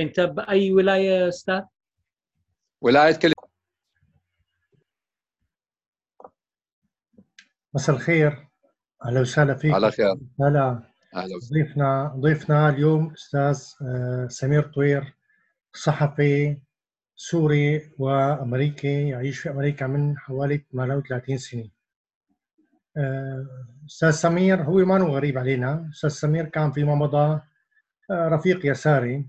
انت بأي ولاية أستاذ؟ ولاية كل مساء الخير. أهلا وسهلا فيك. على خير. هلا. أهلا. وسهلا ضيفنا ضيفنا اليوم أستاذ آه، سمير طوير صحفي سوري وأمريكي يعيش في أمريكا من حوالي 38 سنة. آه، أستاذ سمير هو ما هو غريب علينا. أستاذ سمير كان فيما مضى آه، رفيق يساري.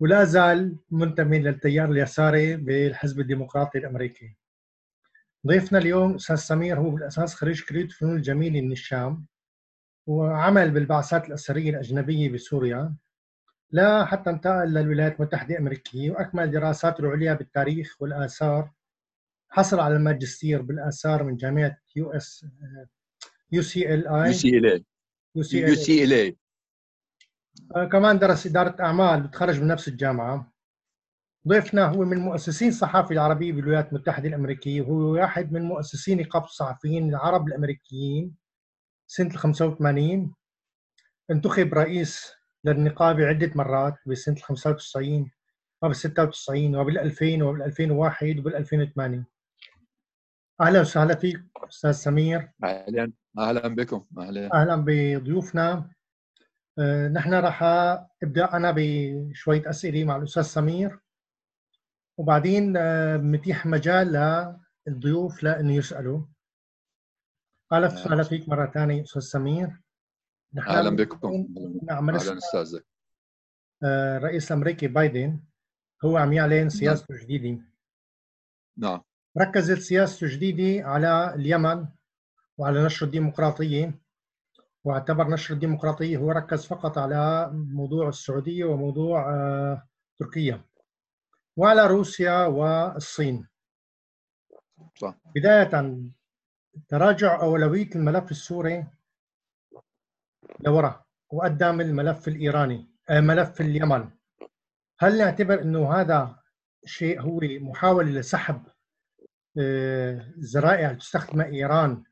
ولا زال منتمي للتيار اليساري بالحزب الديمقراطي الأمريكي. ضيفنا اليوم أستاذ سمير هو بالأساس خريج كلية الفنون الجميله من الشام وعمل بالبعثات الأثرية الأجنبية بسوريا لا حتى انتقل للولايات المتحدة الأمريكية وأكمل دراساته العليا بالتاريخ والآثار. حصل على الماجستير بالآثار من جامعة US يو سي إل آي. يو سي إل آي. يو سي إل آي. كمان درس إدارة أعمال بتخرج من نفس الجامعة. ضيفنا هو من مؤسسين الصحافة العربية بالولايات المتحدة الأمريكية. وهو واحد من مؤسسين نقابة الصحفيين العرب الأمريكيين سنة 85 انتخب رئيس للنقابة عدة مرات بسنة 95 وبال 96 وبال 2000 وبال 2001 وبال 2008 أهلا وسهلا فيك أستاذ سمير. أهلا. أهلا بكم. أهلا. أهلا بضيوفنا. آه، نحن راح ابدا أنا بشوية أسئلة مع الأستاذ سمير. وبعدين آه، بنتيح مجال للضيوف لأنه يسألوا. أهلا وسهلا فيك مرة ثانية أستاذ سمير. نحن أهلا بكم. نعم أهلا أستاذ آه، الرئيس الامريكي بايدن هو عم يعلن سياسته الجديدة. نعم. ركزت سياسته الجديدة على اليمن وعلى نشر الديمقراطية. واعتبر نشر الديمقراطيه هو ركز فقط على موضوع السعودية وموضوع آه، تركيا وعلى روسيا والصين. صح. بداية تراجع أولوية الملف السوري لورا وقدم الملف الإيراني آه، ملف اليمن. هل نعتبر إنه هذا شيء هو محاولة لسحب آه، الذرائع اللي تستخدمها إيران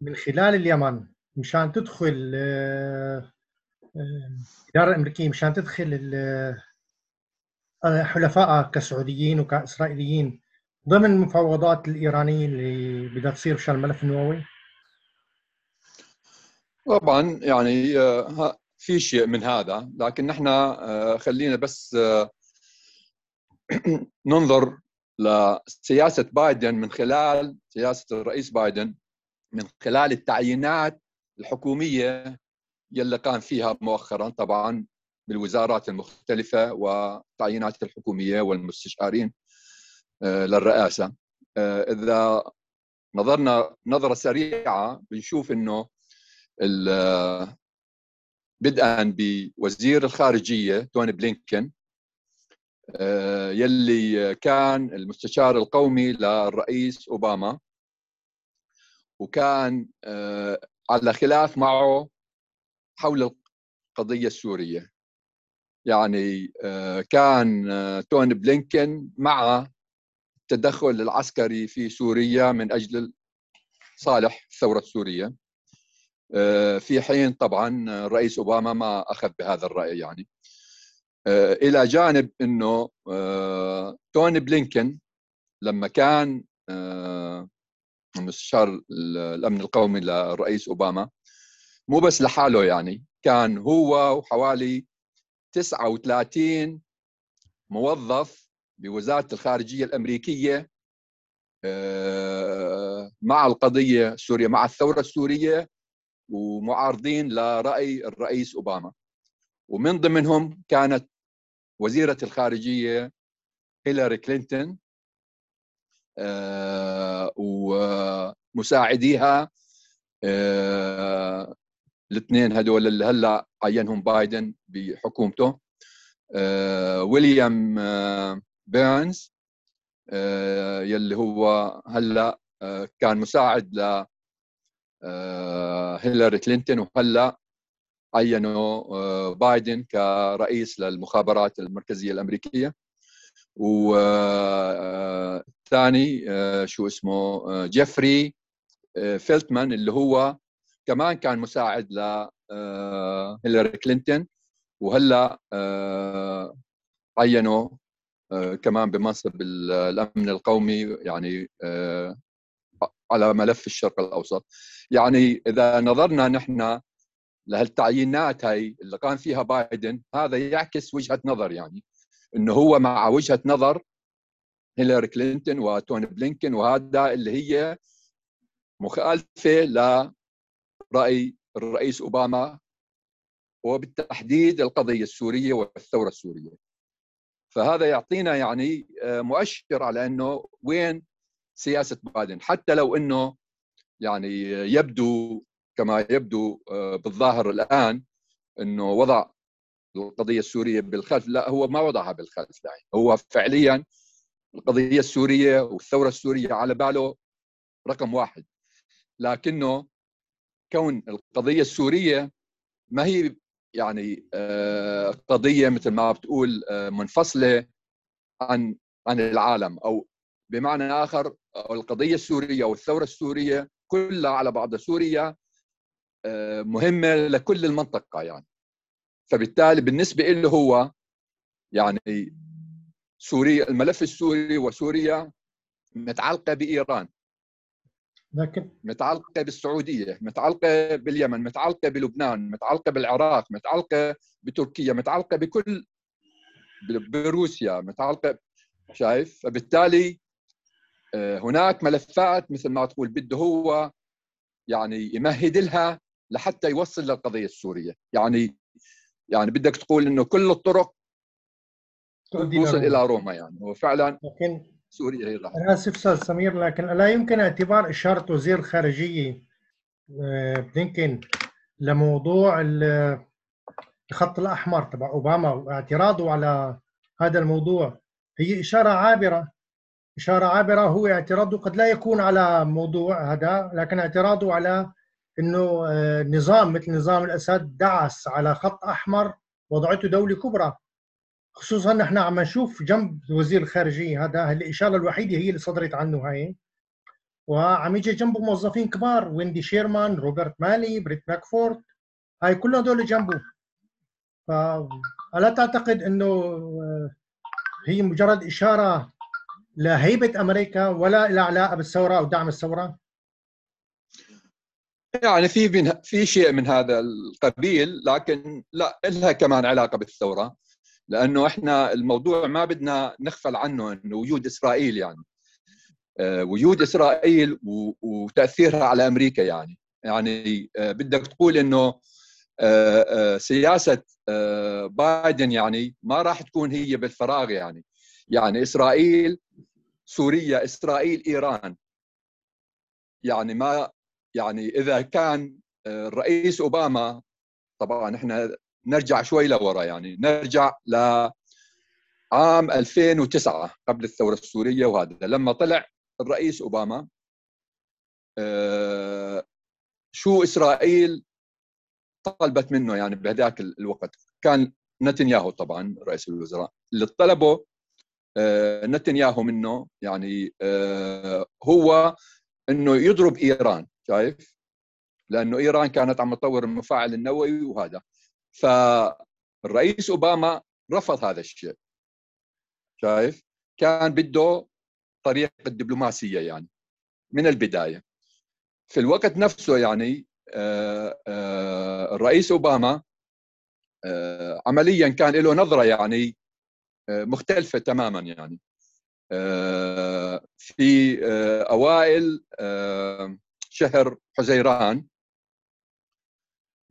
من خلال اليمن؟ مشان تدخل آه، الاداره الامريكيه مشان تدخل حلفائها كسعوديين وكإسرائيليين ضمن المفاوضات الإيرانية اللي بدها تصير مشان الملف النووي؟ طبعا يعني آه، في شيء من هذا لكن نحن آه، خلينا بس آه، ننظر لسياسة بايدن من خلال سياسة الرئيس بايدن من خلال التعيينات الحكومية يلي قام فيها مؤخرا طبعا بالوزارات المختلفة والتعيينات الحكومية والمستشارين للرئاسة. إذا نظرنا نظرة سريعة بنشوف إنه بدءا بوزير الخارجية توني بلينكن يلي كان المستشار القومي للرئيس أوباما وكان على خلاف معه حول القضية السورية. يعني كان توني بلينكن مع التدخل العسكري في سوريا من أجل صالح الثورة السورية. في حين طبعا الرئيس أوباما ما أخذ بهذا الرأي يعني. إلى جانب إنه توني بلينكن لما كان مستشار الأمن القومي للرئيس أوباما. مو بس لحاله يعني كان هو وحوالي 39 موظف بوزارة الخارجية الأمريكية مع القضية السورية مع الثورة السورية ومعارضين لرأي الرئيس أوباما. ومن ضمنهم كانت وزيرة الخارجية هيلاري كلينتون. ومساعديها الاثنين هدول اللي هلا عينهم بايدن بحكومته. ويليام بيرنز يلي هو هلا كان مساعد ل هيلاري كلينتون وهلا عينوا بايدن كرئيس للمخابرات المركزية الأمريكية. والثاني شو اسمه جيفري فيلتمان اللي هو كمان كان مساعد ل هيلاري كلينتون وهلا آه، آه، كمان بمنصب الأمن القومي يعني آه، على ملف الشرق الأوسط. يعني إذا نظرنا نحن لهالتعيينات هاي اللي قام فيها بايدن هذا يعكس وجهة نظر يعني إنه هو مع وجهة نظر هيلاري كلينتون وتوني بلينكن وهذا اللي هي مخالفة لرأي الرئيس أوباما وبالتحديد القضية السورية والثورة السورية. فهذا يعطينا يعني آه، مؤشر على إنه وين سياسة بايدن حتى لو إنه يعني يبدو كما يبدو آه، بالظاهر الآن إنه وضع القضية السورية بالخلف لا هو ما وضعها بالخلف يعني هو فعليا القضية السورية والثورة السورية على باله رقم واحد. لكنه كون القضية السورية ما هي يعني آه، قضية مثل ما بتقول آه، منفصلة عن عن العالم أو بمعنى آخر القضية السورية أو الثوره السورية كلها على بعضها سوريا آه، مهمة لكل المنطقة يعني. فبالتالي بالنسبة له هو يعني سوريا الملف السوري وسوريا متعلقة بإيران. لكن متعلقة بالسعودية متعلقة باليمن متعلقة بلبنان متعلقة بالعراق متعلقة بتركيا متعلقة بكل بروسيا متعلقة شايف؟ فبالتالي آه، هناك ملفات مثل ما تقول بده هو يعني يمهد لها لحتى يوصل للقضية السورية. يعني يعني بدك تقول إنه كل الطرق توصل إلى روما يعني. هو فعلا لكن سوريا هي الراحة. أنا آسف أستاذ سمير لكن لا يمكن اعتبار إشارة وزير الخارجيه آه، بلينكن لموضوع الخط الأحمر تبع أوباما واعتراضه على هذا الموضوع. هي إشارة عابرة. إشارة عابرة هو اعتراضه قد لا يكون على موضوع هذا لكن اعتراضه على إنه آه، نظام مثل نظام الأسد دعس على خط أحمر وضعته دولة كبرى. خصوصا نحن عم نشوف جنب وزير الخارجية هذا الإشارة الوحيدة هي اللي صدرت عنه هاي. وعم يجي جنبه موظفين كبار ويندي شيرمان روبرت مالي بريت ماكغورك. هاي كلهم هدول جنبه. فألا تعتقد إنه آه، هي مجرد إشارة لهيبة أمريكا ولا إلى علاقة بالثورة أو دعم الثورة؟ يعني في في شيء من هذا القبيل لكن لا لها كمان علاقة بالثورة. لأنه إحنا الموضوع ما بدنا نغفل عنه إنه وجود إسرائيل يعني. آه، وجود إسرائيل وتأثيرها على أمريكا يعني. يعني آه، بدك تقول إنه آه، سياسة بايدن يعني ما راح تكون هي بالفراغ يعني. يعني إسرائيل سوريا إسرائيل إيران. يعني ما يعني إذا كان الرئيس أوباما طبعا إحنا نرجع شوي لورا يعني. نرجع ل عام 2009 قبل الثورة السورية وهذا. لما طلع الرئيس أوباما آه، شو إسرائيل طلبت منه يعني بهذاك الوقت؟ كان نتنياهو طبعا رئيس الوزراء. اللي طلبه آه، نتنياهو منه يعني آه، هو إنه يضرب إيران شايف؟ لأنه إيران كانت عم تطور المفاعل النووي وهذا. فالرئيس أوباما رفض هذا الشيء. شايف؟ كان بده طريقة الدبلوماسية يعني من البداية. في الوقت نفسه يعني آه، آه، الرئيس أوباما آه، عمليا كان له نظرة يعني مختلفة تماما يعني. في أوائل شهر حزيران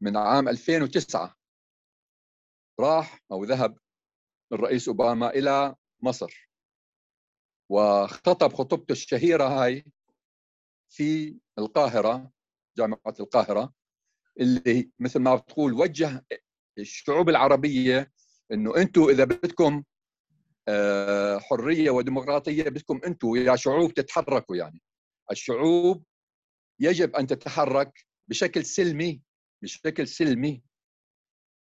من عام 2009 راح أو ذهب الرئيس أوباما إلى مصر. وخطب خطبته الشهيرة هاي في القاهرة جامعة القاهرة اللي مثل ما بتقول وجه الشعوب العربية إنه أنتم إذا بدكم آه، حرية وديمقراطية بدكم أنتم يا شعوب تتحركوا يعني. الشعوب يجب أن تتحرك بشكل سلمي بشكل سلمي.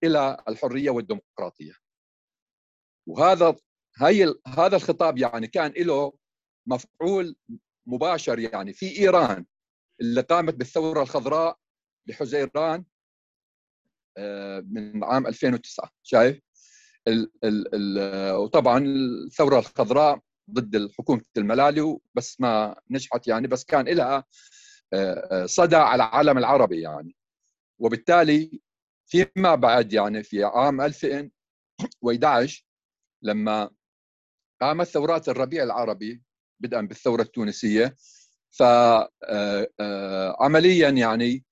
إلى الحرية والديمقراطية. وهذا هي هذا الخطاب يعني كان له مفعول مباشر يعني في إيران اللي قامت بالثورة الخضراء بحزيران من عام 2009 شايف؟ ال ال ال وطبعا الثورة الخضراء ضد حكومة الملالي بس ما نجحت يعني بس كان لها صدى على العالم العربي يعني. وبالتالي فيما بعد يعني في عام 2011 لما قامت ثورات الربيع العربي بدءا بالثورة التونسية فعمليا يعني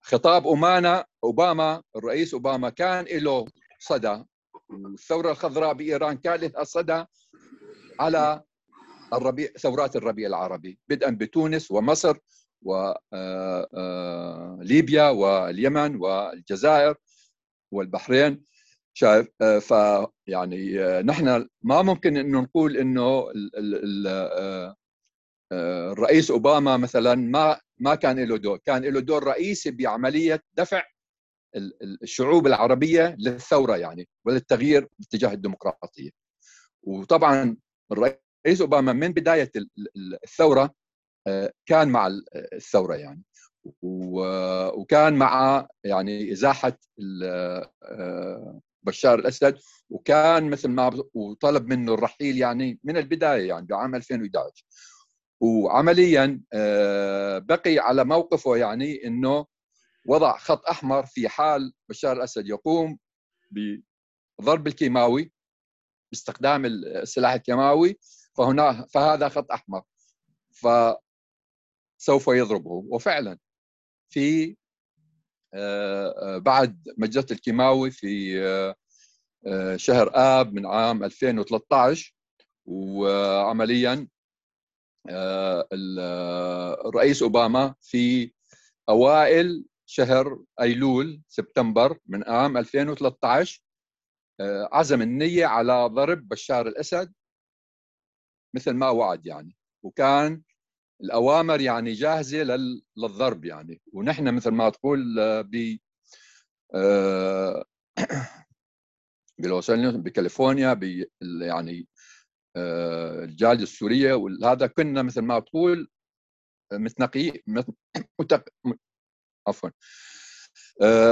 خطاب أمانا أوباما الرئيس أوباما كان له صدى والثورة الخضراء بإيران كان لها صدى على الربيع ثورات الربيع العربي بدءا بتونس ومصر. وليبيا واليمن والجزائر والبحرين شايف ف يعني نحن ما ممكن إنه نقول إنه الرئيس أوباما مثلا ما ما كان له دور، كان له دور رئيسي بعملية دفع الشعوب العربية للثورة يعني وللتغيير باتجاه الديمقراطية. وطبعا الرئيس أوباما من بداية الثورة كان مع الثورة يعني. وكان مع يعني إزاحة بشار الأسد وكان مثل ما وطلب منه الرحيل يعني من البداية يعني بعام 2011 وعمليا بقي على موقفه يعني إنه وضع خط أحمر في حال بشار الأسد يقوم بضرب الكيماوي باستخدام السلاح الكيماوي فهنا فهذا خط أحمر. فسوف يضربه. وفعلا في بعد مجزرة الكيماوي في شهر آب من عام 2013 وعمليا الرئيس أوباما في أوائل شهر أيلول سبتمبر من عام 2013 عزم النية على ضرب بشار الأسد مثل ما وعد يعني. وكان الأوامر يعني جاهزة للضرب يعني. ونحن مثل ما تقول ب بلوس بكاليفورنيا ب يعني الجالية السورية وهذا كنا مثل ما تقول متنقي متق... عفوا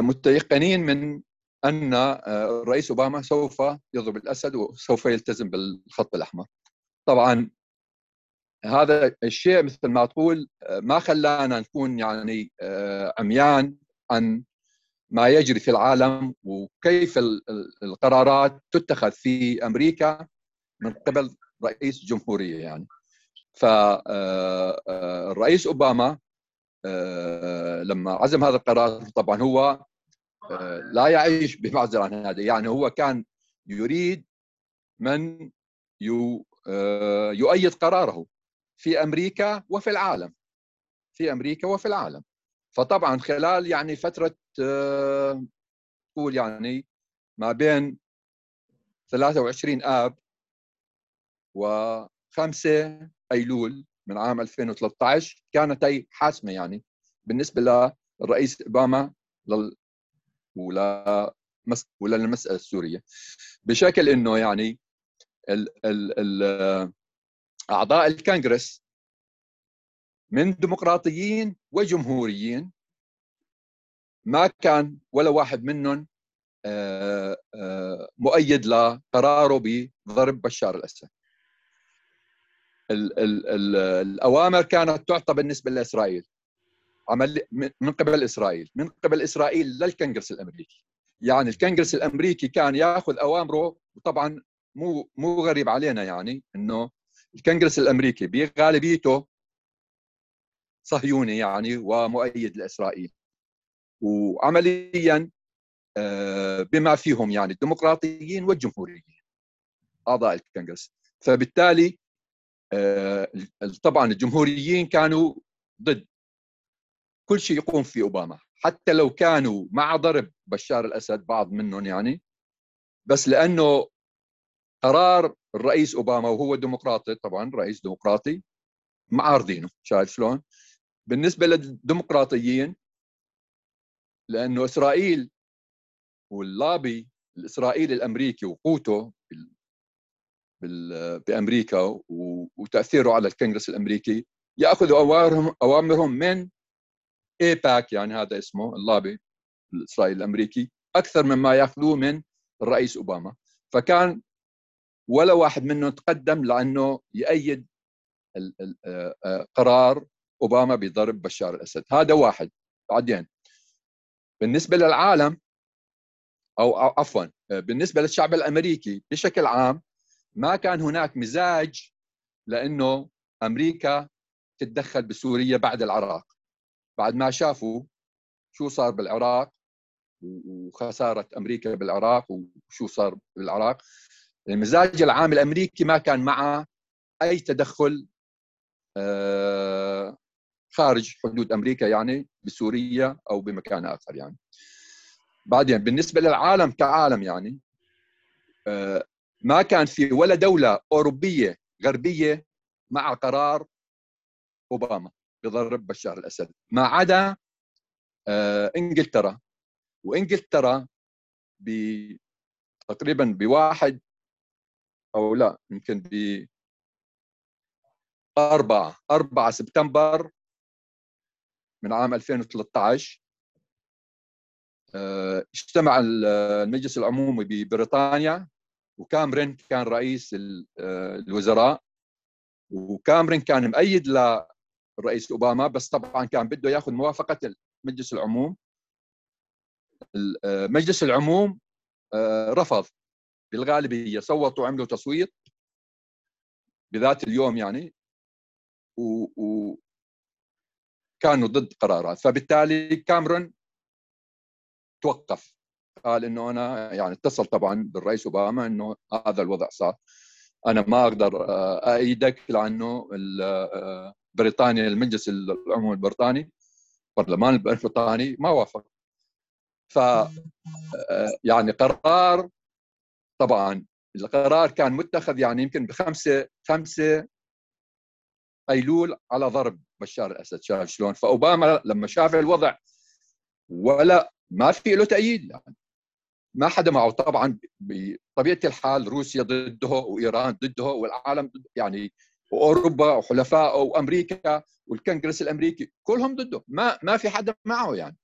متيقنين من أن الرئيس أوباما سوف يضرب الأسد وسوف يلتزم بالخط الأحمر. طبعا هذا الشيء مثل ما تقول ما خلانا نكون يعني عميان عن ما يجري في العالم وكيف القرارات تتخذ في أمريكا من قبل رئيس جمهورية يعني. فالرئيس أوباما لما عزم هذا القرار طبعا هو لا يعيش بمعزل عن هذا. يعني هو كان يريد من يؤيد قراره. في أمريكا وفي العالم. في أمريكا وفي العالم. فطبعا خلال يعني فترة قول يعني ما بين 23 آب و5 أيلول من عام 2013 كانت هي حاسمة يعني بالنسبة للرئيس أوباما لل ولا ولا المساله السورية. بشكل إنه يعني ال ال ال أعضاء الكونغرس من ديمقراطيين وجمهوريين ما كان ولا واحد منهم مؤيد لقراره بضرب بشار الأسد. ال ال ال الأوامر كانت تعطى بالنسبة لإسرائيل. عمل من قبل إسرائيل من قبل إسرائيل للكونغرس الأمريكي. يعني الكونغرس الأمريكي كان يأخذ أوامره وطبعا مو مو غريب علينا يعني إنه الكونغرس الأمريكي بغالبيته صهيوني يعني ومؤيد لإسرائيل. وعمليا بما فيهم يعني الديمقراطيين والجمهوريين أعضاء الكونغرس. فبالتالي طبعا الجمهوريين كانوا ضد كل شيء يقوم فيه أوباما. حتى لو كانوا مع ضرب بشار الأسد بعض منهم يعني بس لأنه قرار الرئيس أوباما وهو ديمقراطي طبعا رئيس ديمقراطي معارضينه شايف شلون؟ بالنسبة للديمقراطيين لأنه إسرائيل واللابي الإسرائيلي الأمريكي وقوته بأمريكا وتأثيره على الكونغرس الأمريكي يأخذوا أوامرهم أوامرهم من إيباك يعني هذا اسمه اللابي الإسرائيلي الأمريكي أكثر مما يأخذوه من الرئيس أوباما فكان ولا واحد منهم تقدم لأنه يأيد آه، آه، قرار أوباما بضرب بشار الأسد. هذا واحد. بعدين بالنسبة للعالم أو عفوا بالنسبة للشعب الأمريكي بشكل عام ما كان هناك مزاج لأنه أمريكا تتدخل بسوريا بعد العراق. بعد ما شافوا شو صار بالعراق وخسارة أمريكا بالعراق وشو صار بالعراق المزاج العام الأمريكي ما كان مع أي تدخل آه، خارج حدود أمريكا يعني بسوريا أو بمكان آخر يعني. بعدين بالنسبة للعالم كعالم يعني آه، ما كان في ولا دولة أوروبية غربية مع قرار أوباما بضرب بشار الأسد. ما عدا آه، إنجلترا. وإنجلترا تقريبا بواحد أو لا يمكن ب 4 4 سبتمبر من عام 2013 آه، اجتمع المجلس العمومي ببريطانيا وكامرين كان رئيس آه، الوزراء وكامرين كان مؤيد للرئيس أوباما بس طبعا كان بده ياخذ موافقة مجلس العموم. آه، مجلس العموم رفض. بالغالبية صوتوا عملوا تصويت بذات اليوم يعني و, و كانوا ضد قرارات. فبالتالي كاميرون توقف. قال إنه أنا يعني اتصل طبعا بالرئيس أوباما إنه هذا الوضع صار. أنا ما أقدر آه، إيدك لأنه آه، بريطانيا المجلس العمومي البريطاني البرلمان البريطاني ما وافق. ف آه، يعني قرار طبعا. القرار كان متخذ يعني يمكن بخمسة خمسة أيلول على ضرب بشار الأسد شاف شلون؟ فأوباما لما شاف الوضع ولا ما في له تأييد يعني. ما حدا معه. طبعا بطبيعه الحال روسيا ضده وإيران ضده والعالم ضده يعني وأوروبا وحلفائه وأمريكا والكونغرس الأمريكي كلهم ضده. ما ما في حدا معه يعني.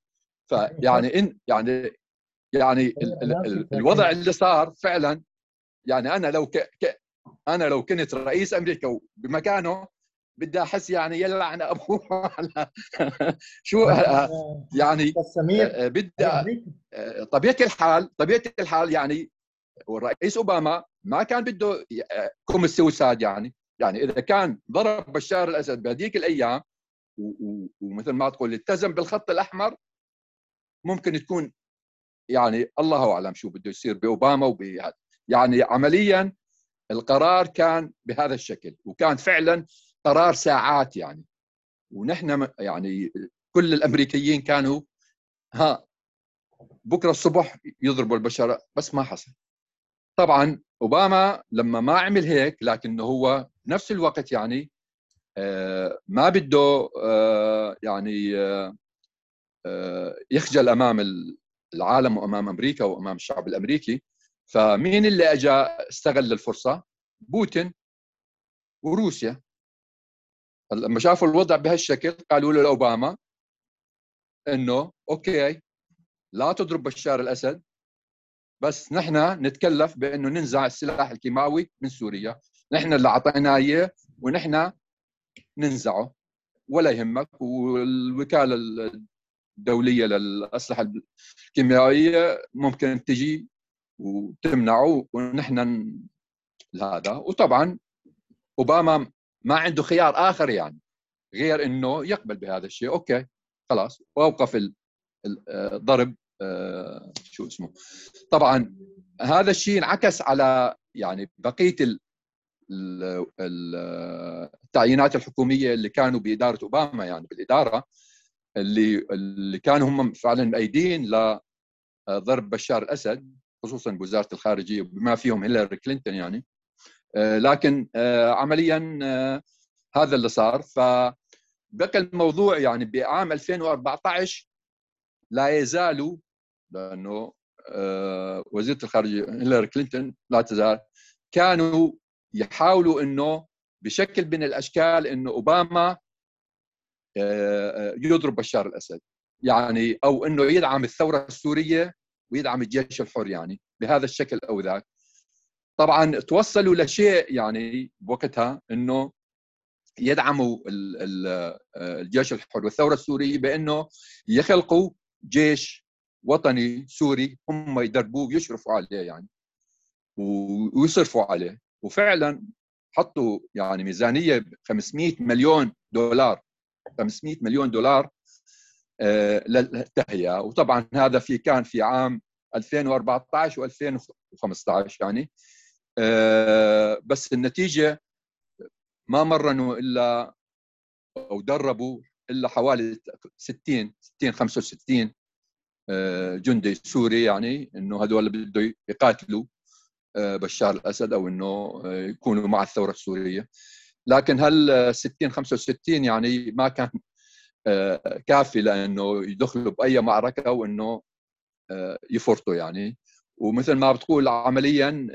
فيعني إن يعني يعني ال ال الوضع اللي صار فعلا يعني أنا لو ك ك أنا لو كنت رئيس أمريكا بمكانه بدي أحس يعني يلعن ابوه على شو يعني آه، بدي آه، طبيعة الحال طبيعة الحال يعني والرئيس أوباما ما كان بده كم السوساد يعني. يعني إذا كان ضرب بشار الأسد بهذيك الأيام ومثل ما تقول التزم بالخط الأحمر ممكن تكون يعني الله أعلم شو بده يصير بأوباما وبهذا يعني عمليا القرار كان بهذا الشكل وكان فعلا قرار ساعات يعني. ونحن يعني كل الأمريكيين كانوا ها بكرة الصبح يضربوا البشر بس ما حصل. طبعا أوباما لما ما عمل هيك لكنه هو نفس الوقت يعني آه، ما بده آه، يعني آه، يخجل أمام العالم وأمام أمريكا وأمام الشعب الأمريكي. فمين اللي اجى استغل الفرصة؟ بوتين وروسيا. لما شافوا الوضع بهالشكل قالوا له لأوباما إنه أوكي لا تضرب بشار الأسد بس نحن نتكلف بإنه ننزع السلاح الكيماوي من سوريا. نحن اللي اعطيناه إياه ونحن ننزعه. ولا يهمك والوكالة الدوليه للأسلحة الكيميائية ممكن تجي وتمنعه ونحن هذا وطبعا أوباما ما عنده خيار آخر يعني غير إنه يقبل بهذا الشيء. أوكي خلاص. وأوقف الضرب آه، شو اسمه. طبعا هذا الشيء انعكس على يعني بقية التعيينات الحكومية اللي كانوا بإدارة أوباما يعني بالإدارة. اللي اللي كانوا هم فعلا مأيدين لضرب بشار الأسد خصوصا بوزارة الخارجية بما فيهم هيلاري كلينتون يعني. آه، لكن آه، عمليا آه، هذا اللي صار. فبقى الموضوع يعني بعام 2014 لا يزالوا لأنه وزيرة الخارجية هيلاري كلينتون لا تزال كانوا يحاولوا إنه بشكل من الأشكال إنه أوباما يضرب بشار الأسد. يعني أو إنه يدعم الثورة السورية ويدعم الجيش الحر يعني بهذا الشكل أو ذاك. طبعا توصلوا لشيء يعني بوقتها إنه يدعموا الجيش الحر والثورة السورية بإنه يخلقوا جيش وطني سوري هم يدربوه ويشرفوا عليه يعني ويصرفوا عليه. وفعلا حطوا يعني ميزانية 500 مليون دولار 500 مليون دولار آه، للتهيئة. وطبعا هذا في كان في عام 2014 و2015 يعني. آه، بس النتيجة ما مرنوا إلا أو دربوا إلا حوالي 60 60 65 جندي سوري يعني إنه هذول بده يقاتلوا آه، بشار الأسد أو إنه يكونوا مع الثورة السورية. لكن هل 60 65 يعني ما كان كافي لأنه يدخلوا بأي معركة وإنه يفرطوا يعني. ومثل ما بتقول عمليا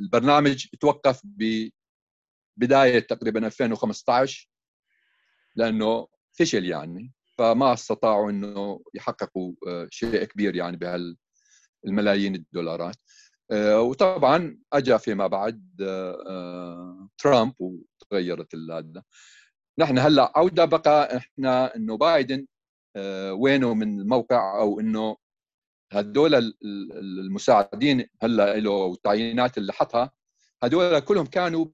البرنامج توقف بداية تقريبا 2015 لأنه فشل يعني. فما استطاعوا إنه يحققوا آه، شيء كبير يعني بهالملايين الدولارات. آه، وطبعا اجى فيما بعد آه، ترامب وتغيرت هذا نحن هلأ عودة بقى إحنا إنه بايدن وينه من الموقع أو إنه هدول المساعدين هلأ له والتعيينات اللي حطها هدول كلهم كانوا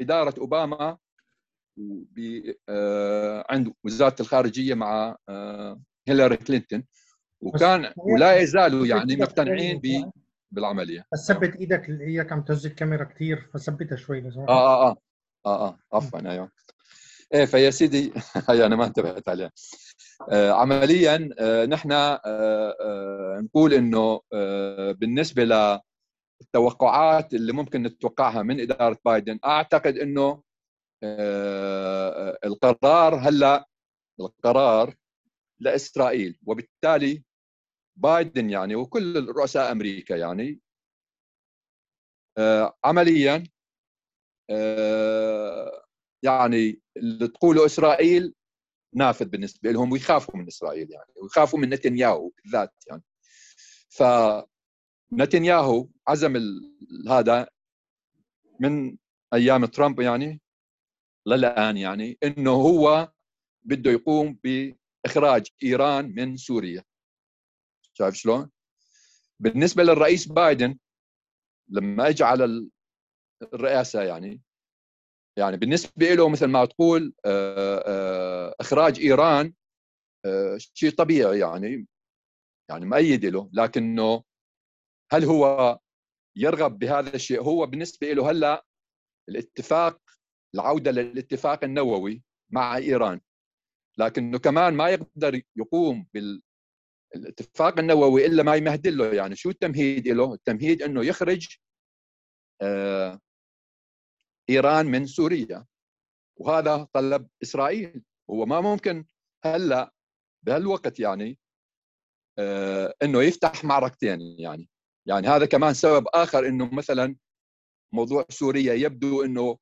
اداره أوباما آه، عند وزارة الخارجية مع آه، هيلاري كلينتون. وكان ولا يزالوا يعني مقتنعين بالعملية. بس ثبت إيدك إيدك عم تهز الكاميرا كثير فثبتها شوي لو آه آه آه. آه آه. عفوا أيوه. إيه فيا سيدي هي أنا ما انتبهت عليها. آه عمليا آه نحن آه آه نقول إنه آه بالنسبة ل التوقعات اللي ممكن نتوقعها من إدارة بايدن أعتقد إنه آه، القرار هلأ القرار لإسرائيل وبالتالي بايدن يعني وكل رؤساء أمريكا يعني. آه، عمليا آه، يعني اللي تقوله إسرائيل نافذ بالنسبة لهم ويخافوا من إسرائيل يعني ويخافوا من نتنياهو بالذات يعني. ف نتنياهو عزم هذا من أيام ترامب يعني للآن يعني إنه هو بده يقوم بإخراج إيران من سوريا. شايف شلون؟ بالنسبة للرئيس بايدن لما اجى على الرئاسة يعني يعني بالنسبة له مثل ما تقول آه، آه، إخراج إيران آه، شيء طبيعي يعني يعني مؤيد له. لكنه هل هو يرغب بهذا الشيء؟ هو بالنسبة له هلا الاتفاق العودة للاتفاق النووي مع إيران. لكنه كمان ما يقدر يقوم بالاتفاق النووي إلا ما يمهد له يعني شو التمهيد له؟ التمهيد إنه يخرج آه، إيران من سوريا وهذا طلب إسرائيل هو ما ممكن هلأ بهالوقت يعني آه، إنه يفتح معركتين يعني يعني هذا كمان سبب آخر إنه مثلا موضوع سوريا يبدو إنه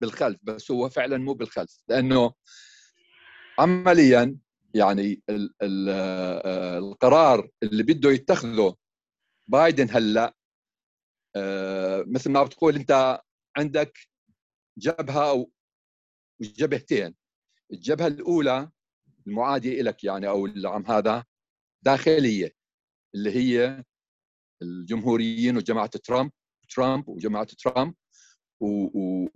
بالخلف بس هو فعلا مو بالخلف لأنه عمليا يعني ال ال آه، القرار اللي بده يتخذه بايدن هلأ آه، مثل ما بتقول انت عندك جبهة أو جبهتين الجبهة الأولى المعاديه لك يعني أو العم هذا داخلية اللي هي الجمهوريين وجماعة ترامب ترامب وجماعة ترامب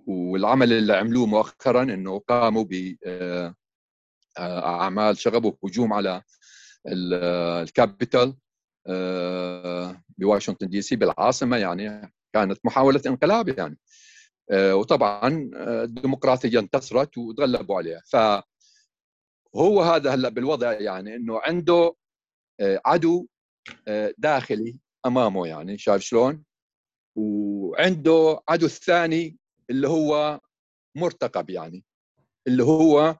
والعمل اللي عملوه مؤخرا إنه قاموا ب آه، أعمال شغب وهجوم على الكابيتال آه، بواشنطن دي سي بالعاصمة يعني كانت محاولة انقلاب يعني آه، وطبعا الديمقراطية انتصرت وتغلبوا عليها ف هو هذا هلا بالوضع يعني إنه عنده عدو داخلي أمامه يعني شايف شلون؟ وعنده عدو الثاني اللي هو مرتقب يعني اللي هو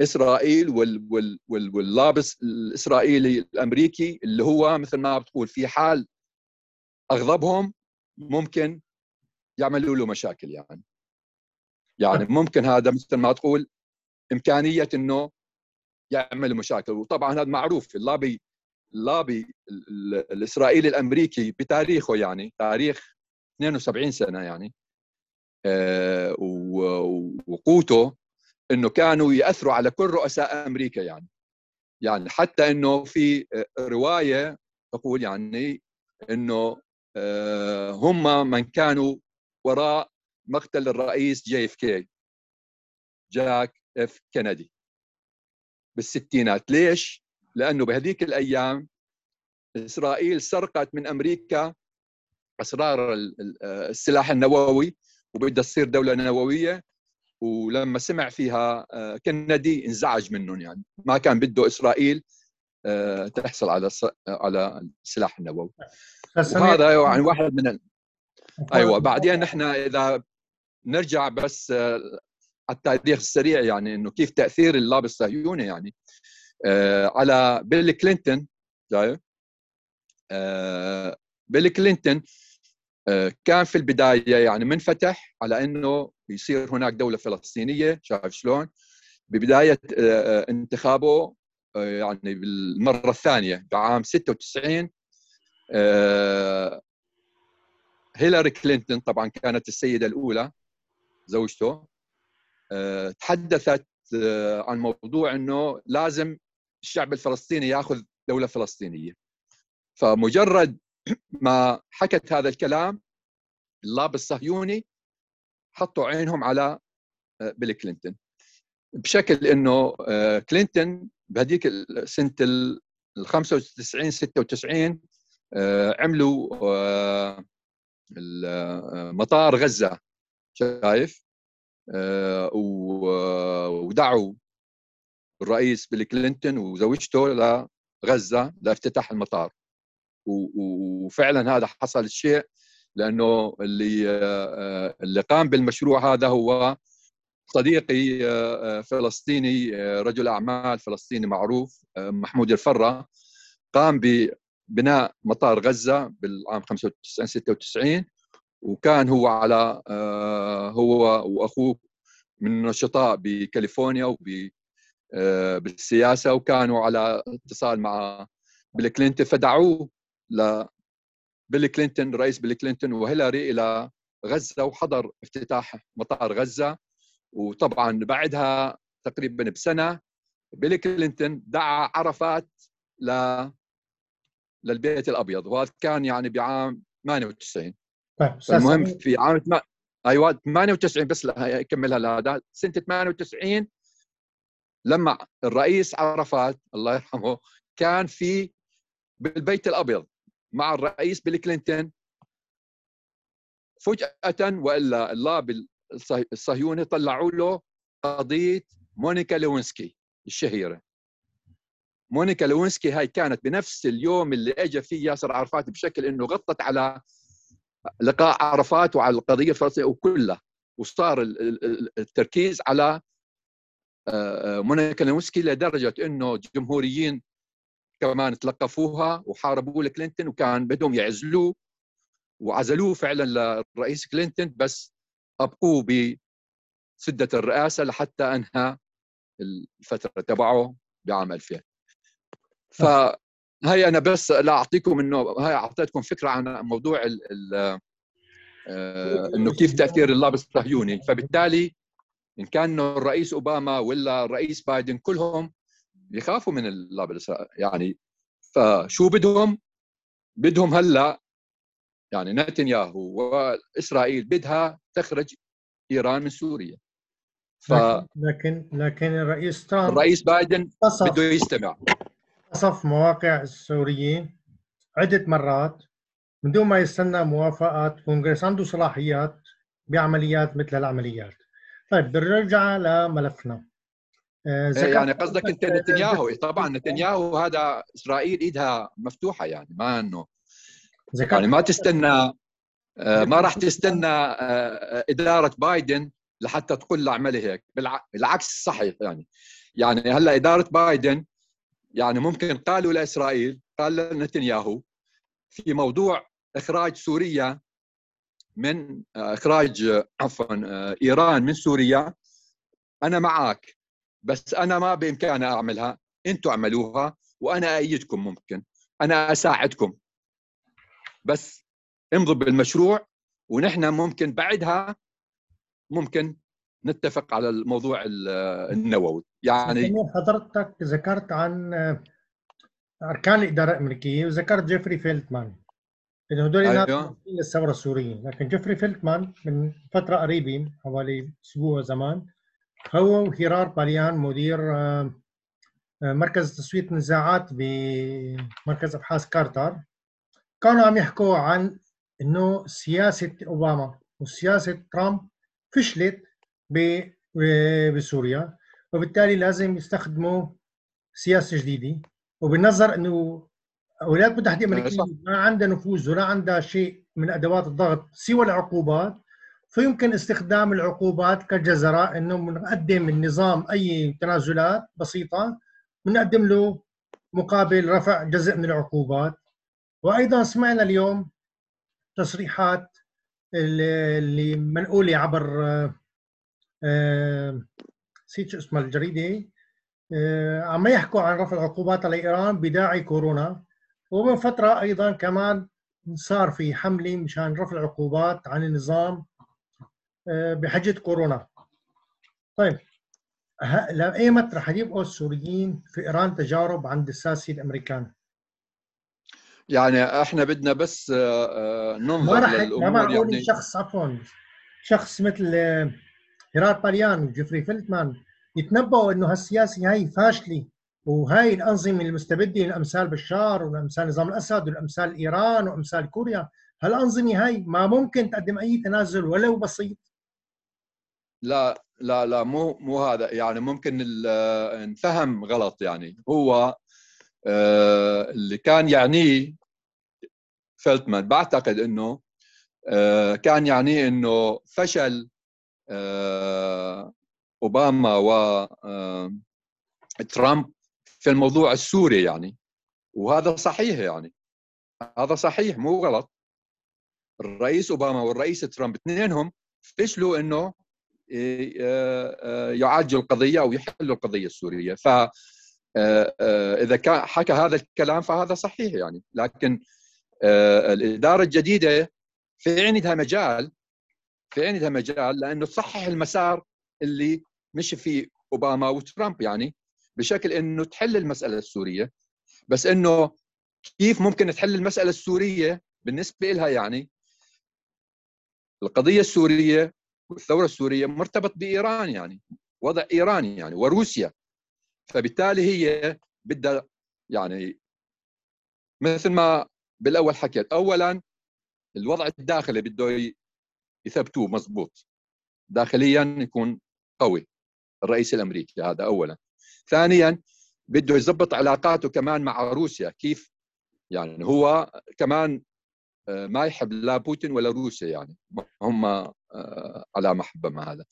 إسرائيل وال وال وال واللابس الإسرائيلي الأمريكي اللي هو مثل ما بتقول في حال أغضبهم ممكن يعملوا له مشاكل يعني. يعني ممكن هذا مثل ما تقول إمكانية إنه يعملوا مشاكل. وطبعا هذا معروف اللابي اللابي الإسرائيلي الأمريكي بتاريخه يعني تاريخ 72 سنة يعني آه، وقوته إنه كانوا يأثروا على كل رؤساء أمريكا يعني. يعني حتى إنه في رواية تقول يعني إنه آه، هم من كانوا وراء مقتل الرئيس JFK جاك F كندي بالستينات. ليش؟ لأنه بهذيك الأيام إسرائيل سرقت من أمريكا أسرار السلاح النووي وبدها تصير دولة نووية. ولما سمع فيها آه، كندي انزعج منهم يعني. ما كان بده إسرائيل آه، تحصل على على السلاح النووي. وهذا يعني واحد من ال... أيوه بعدين نحن إذا نرجع بس آه، على التاريخ السريع يعني إنه كيف تأثير اللاب الصهيوني يعني. على بيل كلينتون شايف بيل كلينتون كان في البداية يعني منفتح على إنه يصير هناك دولة فلسطينية شايف شلون؟ ببداية آه، انتخابه آه، يعني بالمرة الثانية بعام 96 آه، هيلاري كلينتون طبعا كانت السيدة الأولى زوجته تحدثت عن موضوع إنه لازم الشعب الفلسطيني ياخذ دولة فلسطينية فمجرد ما حكت هذا الكلام اللاب الصهيوني حطوا عينهم على آه، بيل كلينتون. بشكل إنه آه، كلينتون بهذيك سنة ال 95 96 عملوا آه، مطار غزة شايف؟ ودعوا الرئيس بيل كلينتون وزوجته لغزة لافتتاح المطار. وفعلا هذا حصل الشيء. لأنه اللي آه، اللي قام بالمشروع هذا هو صديقي آه، فلسطيني آه، رجل أعمال فلسطيني معروف محمود الفرة قام ببناء مطار غزة بالعام 95 96 وكان هو على هو وأخوه من نشطاء بكاليفورنيا وب بالسياسة وكانوا على اتصال مع بيل كلينتون فدعوه بيل كلينتون رئيس بيل كلينتون وهيلاري إلى غزة وحضر افتتاح مطار غزة. وطبعا بعدها تقريبا بسنة بيل كلينتون دعا عرفات ل للبيت الأبيض وهذا كان يعني بعام 98 طيب المهم في عام ما... أيوه 98 بس اكملها لهذا سنة 98 لما الرئيس عرفات الله يرحمه كان في بالبيت الأبيض. مع الرئيس بيل كلينتون فجأة وإلا اللابي الصهيوني طلعوا له قضية مونيكا لوينسكي الشهيرة. مونيكا لوينسكي هاي كانت بنفس اليوم اللي اجى فيه ياسر عرفات بشكل إنه غطت على لقاء عرفات وعلى القضية الفلسطينية وكلها وصار التركيز على آه، آه، مونيكا لوينسكي لدرجة إنه جمهوريين كمان تلقفوها وحاربوا كلينتون وكان بدهم يعزلوه وعزلوه فعلا للرئيس كلينتون بس أبقوه بسدة الرئاسة لحتى أنهى الفترة تبعه بعام 2000 فهي أنا بس لا أعطيكم إنه هاي أعطيتكم فكرة عن موضوع ال ال آه، إنه كيف تأثير اللابس الصهيوني. فبالتالي إن كان الرئيس أوباما ولا الرئيس بايدن كلهم بيخافوا من اللابس يعني فشو بدهم؟ بدهم هلأ يعني نتنياهو وإسرائيل بدها تخرج إيران من سوريا. ف لكن لكن الرئيس ترامب الرئيس بايدن بده يستمع. قصف مواقع السوريين عدة مرات من دون ما يستنى موافقات كونغرس عنده صلاحيات بعمليات مثل العمليات. طيب بنرجع لملفنا. آه، إيه، يعني قصدك أنت نتنياهو؟ طبعا نتنياهو هذا إسرائيل إيدها مفتوحة يعني ما إنه. يعني ما تستنى آه، ما راح تستنى آه، إدارة بايدن لحتى تقول له اعملي هيك. بالعكس صحيح يعني. يعني هلأ إدارة بايدن يعني ممكن قالوا لإسرائيل قال لنتنياهو في موضوع إخراج سوريا من إخراج عفوا إيران من سوريا أنا معك بس أنا ما بإمكاني أعملها. أنتم اعملوها وأنا ايدكم ممكن. أنا أساعدكم. بس امضوا بالمشروع ونحن ممكن بعدها ممكن نتفق على الموضوع النووي. يعني حضرتك ذكرت عن أركان الإدارة الأمريكية وذكرت جيفري فيلتمان انه هدول أيوه. للثوره السوريه لكن جيفري فيلتمان من فترة قريبه حوالي أسبوع زمان هو وهيرات باليان مدير آه، آه، مركز تصويت نزاعات بمركز أبحاث كارتر. كانوا عم يحكوا عن إنه سياسة أوباما وسياسة ترامب فشلت بسوريا وبالتالي لازم يستخدموا سياسة جديدة. وبالنظر إنه الولايات المتحده الامريكيه ما عندها نفوذ ولا عندها شيء من أدوات الضغط سوى العقوبات فيمكن استخدام العقوبات كجزراء إنه بنقدم النظام أي تنازلات بسيطة بنقدم له مقابل رفع جزء من العقوبات. وأيضا سمعنا اليوم تصريحات اللي منقولة عبر آه، نسيت شو اسمها الجريدة آه، عم يحكوا عن رفع العقوبات على ايران بداعي كورونا. ومن فترة أيضا كمان صار في حملة مشان رفع العقوبات عن النظام بحجة كورونا. طيب لإيمت رح يبقوا السوريين في إيران تجارب عند الساسة الأمريكان؟ يعني إحنا بدنا بس ننظر ما رح للأمور ما يعني. شخص عفوا شخص مثل هيرات باليان وجيفري فيلتمان يتنبؤوا إنه هالسياسة هاي فاشلة وهاي الأنظمة المستبدة أمثال بشار وأمثال نظام الأسد وأمثال إيران وأمثال كوريا. هالأنظمة هاي ما ممكن تقدم أي تنازل ولو بسيط. لا لا لا مو مو هذا. يعني ممكن نفهم غلط يعني. هو آه، اللي كان يعنيه فيلتمان بعتقد إنه آه، كان يعنيه إنه فشل آه، أوباما و ترامب في الموضوع السوري يعني. وهذا صحيح يعني. هذا صحيح مو غلط. الرئيس أوباما والرئيس ترامب اثنينهم فشلوا إنه يعالجوا القضية أو يحلوا القضية السورية. ف إذا كان حكى هذا الكلام فهذا صحيح يعني. لكن الإدارة الجديدة في عندها مجال في عندها مجال لأنه تصحح المسار اللي مشي فيه أوباما وترامب يعني بشكل إنه تحل المسألة السورية. بس إنه كيف ممكن تحل المسألة السورية بالنسبة لها يعني؟ القضية السورية والثوره السورية مرتبط بإيران يعني وضع إيران يعني وروسيا. فبالتالي هي بدها يعني مثل ما بالأول حكيت اولا الوضع الداخلي بده يثبتوه مضبوط. داخليا يكون قوي الرئيس الأمريكي هذا اولا. ثانيا بده يظبط علاقاته كمان مع روسيا كيف يعني هو كمان ما يحب لا بوتين ولا روسيا يعني. هم آه، على محبة مع هذا.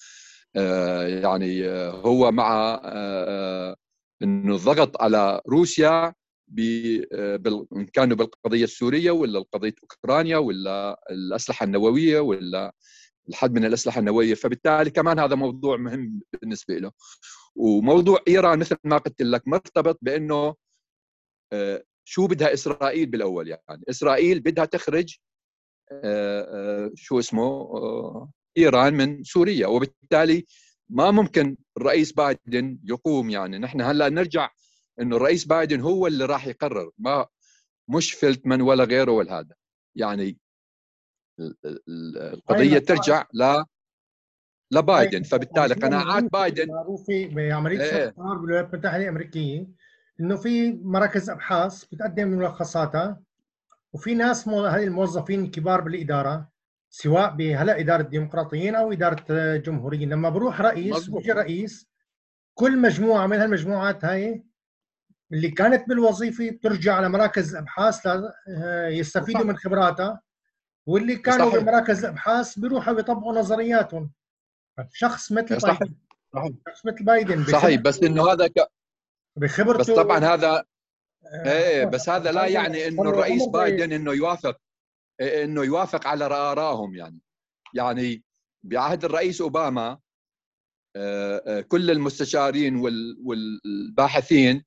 آه، يعني هو مع إنه الضغط على روسيا إن كانوا بالقضية السورية ولا قضيه أوكرانيا ولا الأسلحة النووية ولا الحد من الأسلحة النووية. فبالتالي كمان هذا موضوع مهم بالنسبة له. وموضوع إيران مثل ما قلت لك مرتبط بإنه آه، شو بدها إسرائيل بالأول يعني؟ إسرائيل بدها تخرج آه، آه، شو اسمه إيران من سوريا وبالتالي ما ممكن الرئيس بايدن يقوم يعني. نحن هلأ نرجع إنه الرئيس بايدن هو اللي راح يقرر ما مش فيلتمان ولا غيره ولا هذا. يعني القضية ترجع ل لبايدن. فبالتالي قناعات بايدن. معروفة بعمليه. قرار بالولايات المتحدة الأمريكية. إنه في مراكز أبحاث بتقدم ملخصاتها وفي ناس هذه الموظفين الكبار بالإدارة سواء بهلا إدارة الديمقراطيين أو إدارة الجمهوريين. لما بروح رئيس بيجي رئيس كل مجموعة من هالمجموعات هاي اللي كانت بالوظيفة ترجع على مراكز الابحاث يستفيدوا من خبراتها واللي كانوا صحيح. بمراكز الابحاث بيروحوا بيطبقوا نظرياتهم. شخص مثل. بايدن. صحيح. شخص مثل بايدن صحيح. بس إنه هذا ك... بخبرته بس طبعا هذا آه، إيه بس هذا لا يعني إنه الرئيس بايدن إنه يوافق إنه يوافق على آرائهم يعني. يعني بعهد الرئيس أوباما آه، آه، كل المستشارين والباحثين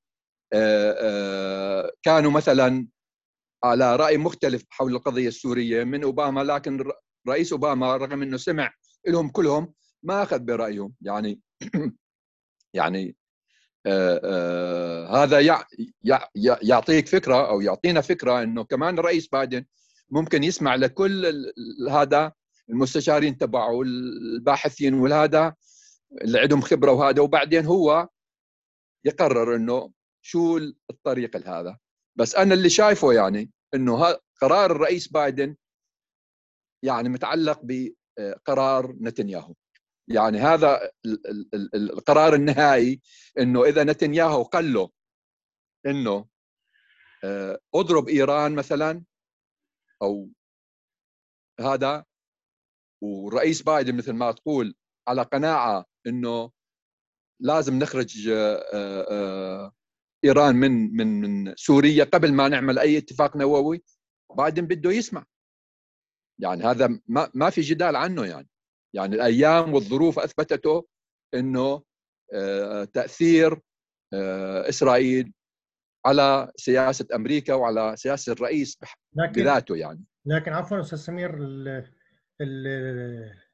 كانوا مثلا على رأي مختلف حول القضية السورية من أوباما لكن رئيس أوباما رغم إنه سمع لهم كلهم ما أخذ برأيهم. يعني يعني هذا يع يع يعطيك فكرة أو يعطينا فكرة إنه كمان الرئيس بايدن ممكن يسمع لكل هذا المستشارين تبعه الباحثين والهذا اللي عندهم خبرة وهذا وبعدين هو يقرر إنه شو الطريق هذا بس أنا اللي شايفه يعني إنه قرار الرئيس بايدن يعني متعلق بقرار نتنياهو. يعني هذا القرار النهائي إنه إذا نتنياهو قال له إنه آه، اضرب إيران مثلا أو هذا والرئيس بايدن مثل ما تقول على قناعة إنه لازم نخرج آه، آه، إيران من من من سوريا قبل ما نعمل أي اتفاق نووي بايدن بده يسمع. يعني هذا ما ما في جدال عنه يعني. يعني الأيام والظروف أثبتته إنه آه، تأثير آه، إسرائيل على سياسة أمريكا وعلى سياسة الرئيس لكن بذاته يعني. لكن عفوا أستاذ سمير ال ال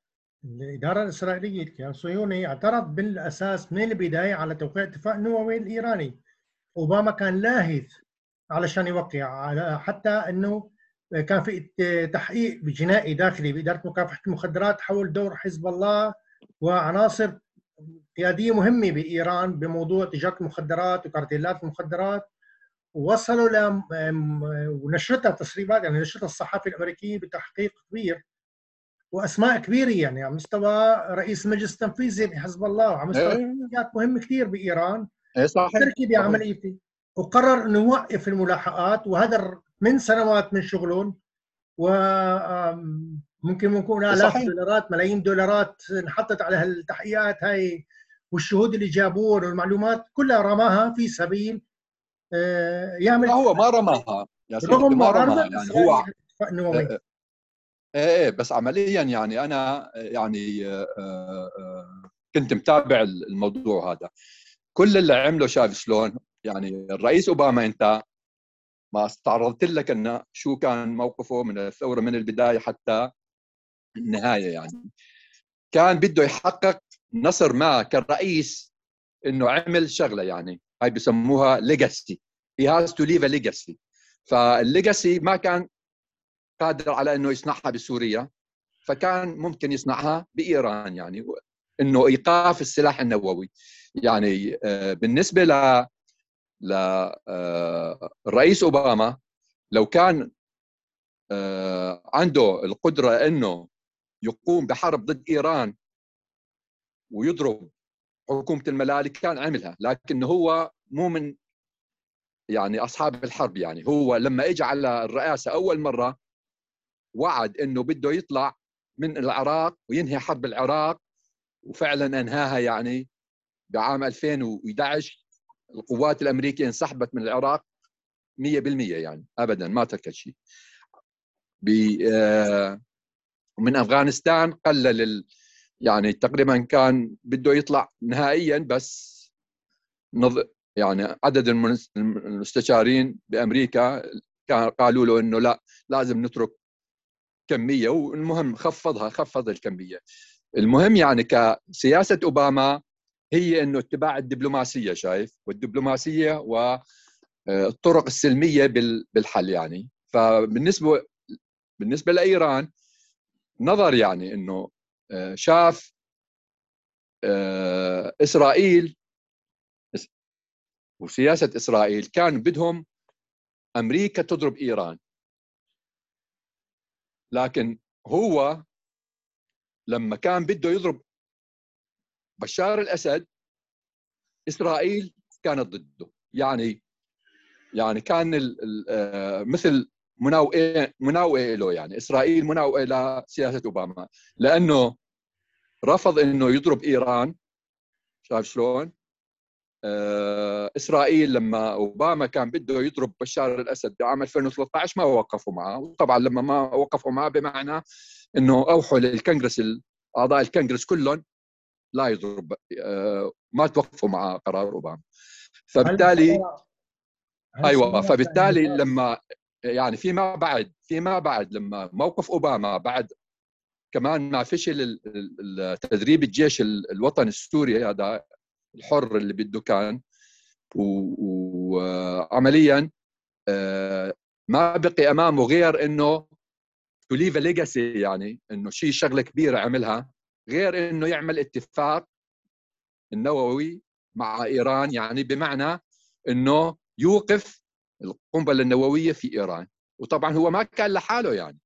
الإدارة الإسرائيلية الصهيوني اعترض بالأساس من البداية على توقيع اتفاق نووي الإيراني. أوباما كان لاهث علشان يوقع على حتى إنه كان في تحقيق جنائي داخلي بإدارة مكافحة المخدرات حول دور حزب الله وعناصر قيادية مهمة بإيران بموضوع تجارة المخدرات وكارتيلات المخدرات. ووصلوا ل ونشرتها تسريبات يعني نشرتها الصحافة الأمريكية بتحقيق كبير وأسماء كبيرة يعني على مستوى رئيس المجلس التنفيذي بحزب الله وعلى مستوى إيه. شخصيات مهمة كثير بإيران. اي صحيح. تركي بعمليته وقرر إنه يوقف الملاحقات وهذا من سنوات من شغلهم وممكن يكون الاف دولارات ملايين دولارات انحطت على هالتحقيقات هاي والشهود اللي جابوه والمعلومات كلها رماها في سبيل آه، يعمل هو ما رماها. يا سيدي ما رماها يعني هو إيه إيه بس عمليا يعني أنا يعني كنت متابع الموضوع هذا. كل اللي عمله شايف شلون؟ يعني الرئيس أوباما أنت ما استعرضت لك انه شو كان موقفه من الثورة من البداية حتى النهاية يعني. كان بده يحقق نصر ما كرئيس إنه عمل شغلة يعني هاي بسموها legacy has to leave a legacy. فال legacy ما كان قادر على إنه يصنعها بسوريا فكان ممكن يصنعها بإيران يعني إنه إيقاف السلاح النووي يعني آه، بالنسبة ل للرئيس آه، أوباما لو كان آه، عنده القدرة إنه يقوم بحرب ضد إيران ويضرب حكومة الملالك كان عملها لكن هو مو من يعني أصحاب الحرب يعني. هو لما إجى على الرئاسة أول مرة وعد إنه بده يطلع من العراق وينهي حرب العراق وفعلا أنهاها يعني بعام 2011 القوات الأمريكية انسحبت من العراق 100% يعني ابدا ما تركت شيء. آه، من أفغانستان قلل يعني تقريبا كان بده يطلع نهائيا بس نض... يعني عدد المستشارين بأمريكا قالوا له إنه لا لازم نترك كمية والمهم خفضها خفض الكمية. المهم يعني كسياسة أوباما هي إنه اتباع الدبلوماسية شايف؟ والدبلوماسية والطرق السلمية بالحل يعني. فبالنسبة بالنسبة لإيران نظر يعني إنه آه، شاف آه، إسرائيل وسياسة إسرائيل كان بدهم أمريكا تضرب إيران. لكن هو لما كان بده يضرب بشار الأسد إسرائيل كانت ضده. يعني يعني كان آه، مثل مناوئه مناوئه له يعني إسرائيل مناوئه لسياسه أوباما. لأنه رفض إنه يضرب إيران. شايف شلون؟ آه، إسرائيل لما أوباما كان بده يضرب بشار الأسد بعام 2013 ما وقفوا معه. وطبعا لما ما وقفوا معه بمعنى إنه أوحوا للكونغرس أعضاء الكونغرس كلهم لا يضرب آه، ما توقفوا مع قرار أوباما. فبالتالي أيوه فبالتالي لما يعني فيما بعد فيما بعد لما موقف أوباما بعد كمان ما فشل تدريب الجيش الوطني السوري هذا الحر اللي بده كان وعمليا آه، ما بقي أمامه غير إنه to leave legacy يعني إنه شيء شغلة كبيرة عملها. غير إنه يعمل اتفاق النووي مع إيران يعني بمعنى إنه يوقف القنبلة النووية في إيران. وطبعا هو ما كان لحاله يعني.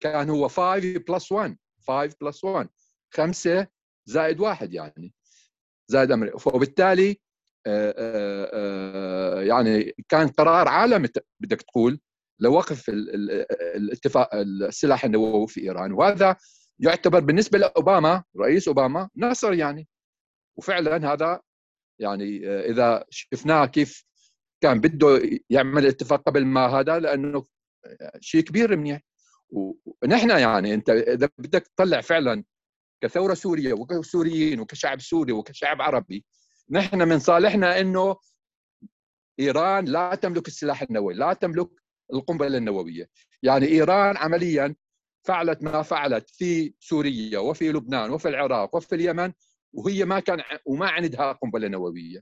كان هو 5 plus 1 5 plus 1 5 زائد واحد يعني زائد أمريكا. وبالتالي آه، آه، آه، يعني كان قرار عالمي بدك تقول لوقف الاتفاق السلاح النووي في إيران. وهذا يعتبر بالنسبة لأوباما رئيس أوباما نصر يعني. وفعلا هذا يعني إذا شفناه كيف كان بده يعمل اتفاق قبل ما هذا لأنه شيء كبير منيح. ونحن يعني أنت إذا بدك تطلع فعلا كثورة سورية وكسوريين وكشعب سوري وكشعب عربي نحن من صالحنا إنه إيران لا تملك السلاح النووي لا تملك القنبلة النووية. يعني إيران عمليا فعلت ما فعلت في سوريا وفي لبنان وفي العراق وفي اليمن وهي ما كان وما عندها قنبلة نووية.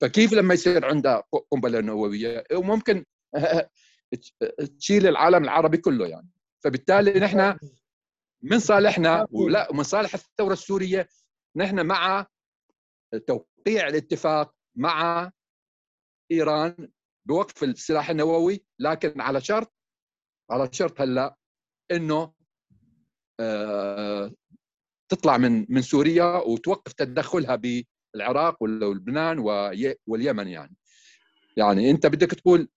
فكيف لما يصير عندها قنبلة نووية؟ وممكن تشيل العالم العربي كله يعني. فبالتالي نحن من صالحنا ولا ومن صالح الثورة السورية نحن مع توقيع الاتفاق مع إيران بوقف السلاح النووي لكن على شرط على شرط هلا إنه آه تطلع من من سوريا وتوقف تدخلها بالعراق ولبنان واليمن يعني. يعني أنت بدك تقول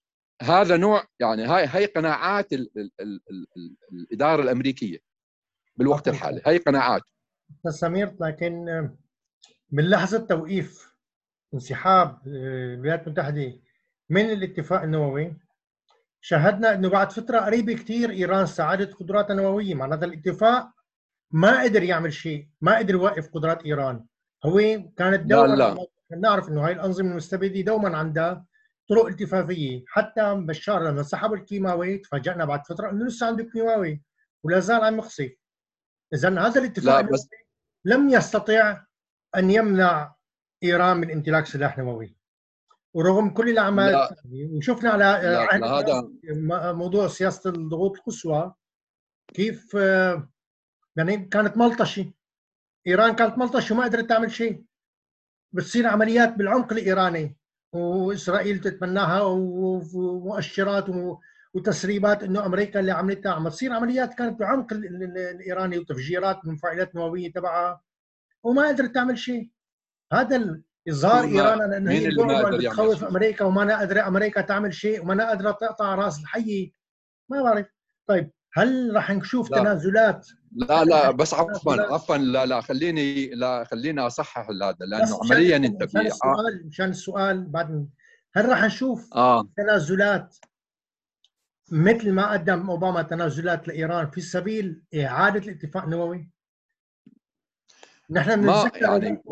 هذا نوع يعني هاي هي قناعات ال ال ال ال ال الإدارة الأمريكية بالوقت الحالي هي قناعات. سمير لكن من لحظة توقيف انسحاب آه، الولايات المتحدة من الاتفاق النووي شاهدنا انه بعد فترة قريبة كثير إيران استعادت قدراتها النووية. مع هذا الاتفاق ما قدر يعمل شيء ما قدر يوقف قدرات إيران. هو كانت دوما لا. لا. نعرف إنه هاي الأنظمة المستبدة دوما عندها طرق التفافية. حتى بشار لما سحب الكيماوي تفاجئنا بعد فترة إنه لسه عنده كيماوي ولا زال عم يقصف اذا هذا الاتفاق بس... لم يستطع أن يمنع إيران من امتلاك سلاح نووي. ورغم كل الأعمال وشفنا على هذا موضوع سياسة الضغوط القصوى كيف يعني كانت ملطشة. إيران كانت ملطشة وما قدرت تعمل شيء. بتصير عمليات بالعمق الإيراني وإسرائيل تتمناها ومؤشرات وتسريبات إنه أمريكا اللي عملتها. عم تصير عمليات كانت بعمق الإيراني وتفجيرات مفاعلات نووية تبعها وما قدرت تعمل شيء. هذا إظهار إيران انه هي اللي بتخوف أمريكا وما قادره أمريكا تعمل شيء وما قادره تقطع رأس الحي ما بعرف طيب هل راح نشوف لا. تنازلات لا لا بس عفوا عفوا لا لا خليني لا خليني أصحح هذا لأنه عمليا أنت مشان آه. السؤال مشان السؤال بعد هل راح نشوف آه. تنازلات مثل ما قدم أوباما تنازلات لإيران في سبيل إعادة الاتفاق النووي؟ نحن بنتذكر يعني...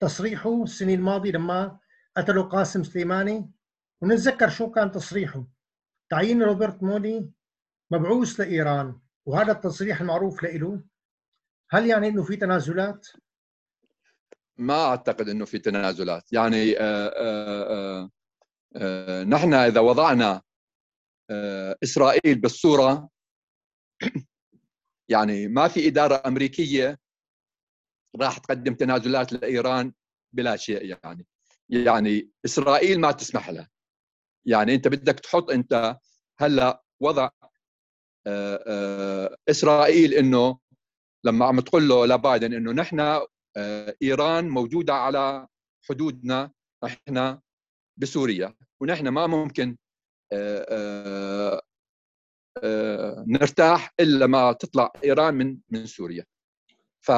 تصريحه السنة الماضية لما قتلوا قاسم سليماني. ونتذكر شو كان تصريحه. تعيين روبرت مودي مبعوث لإيران وهذا التصريح المعروف له هل يعني إنه في تنازلات؟ ما أعتقد إنه في تنازلات. يعني آآ آه، آآ آه، آآ آه، نحن إذا وضعنا إسرائيل بالصورة يعني ما في إدارة أمريكية راح تقدم تنازلات لإيران بلا شيء يعني. يعني إسرائيل ما تسمح لها يعني أنت بدك تحط أنت هلأ وضع آه، آه، إسرائيل إنه لما عم تقول له لبايدن إنه نحن آه، إيران موجودة على حدودنا إحنا بسوريا ونحن ما ممكن نرتاح إلا ما تطلع إيران من من سوريا. ف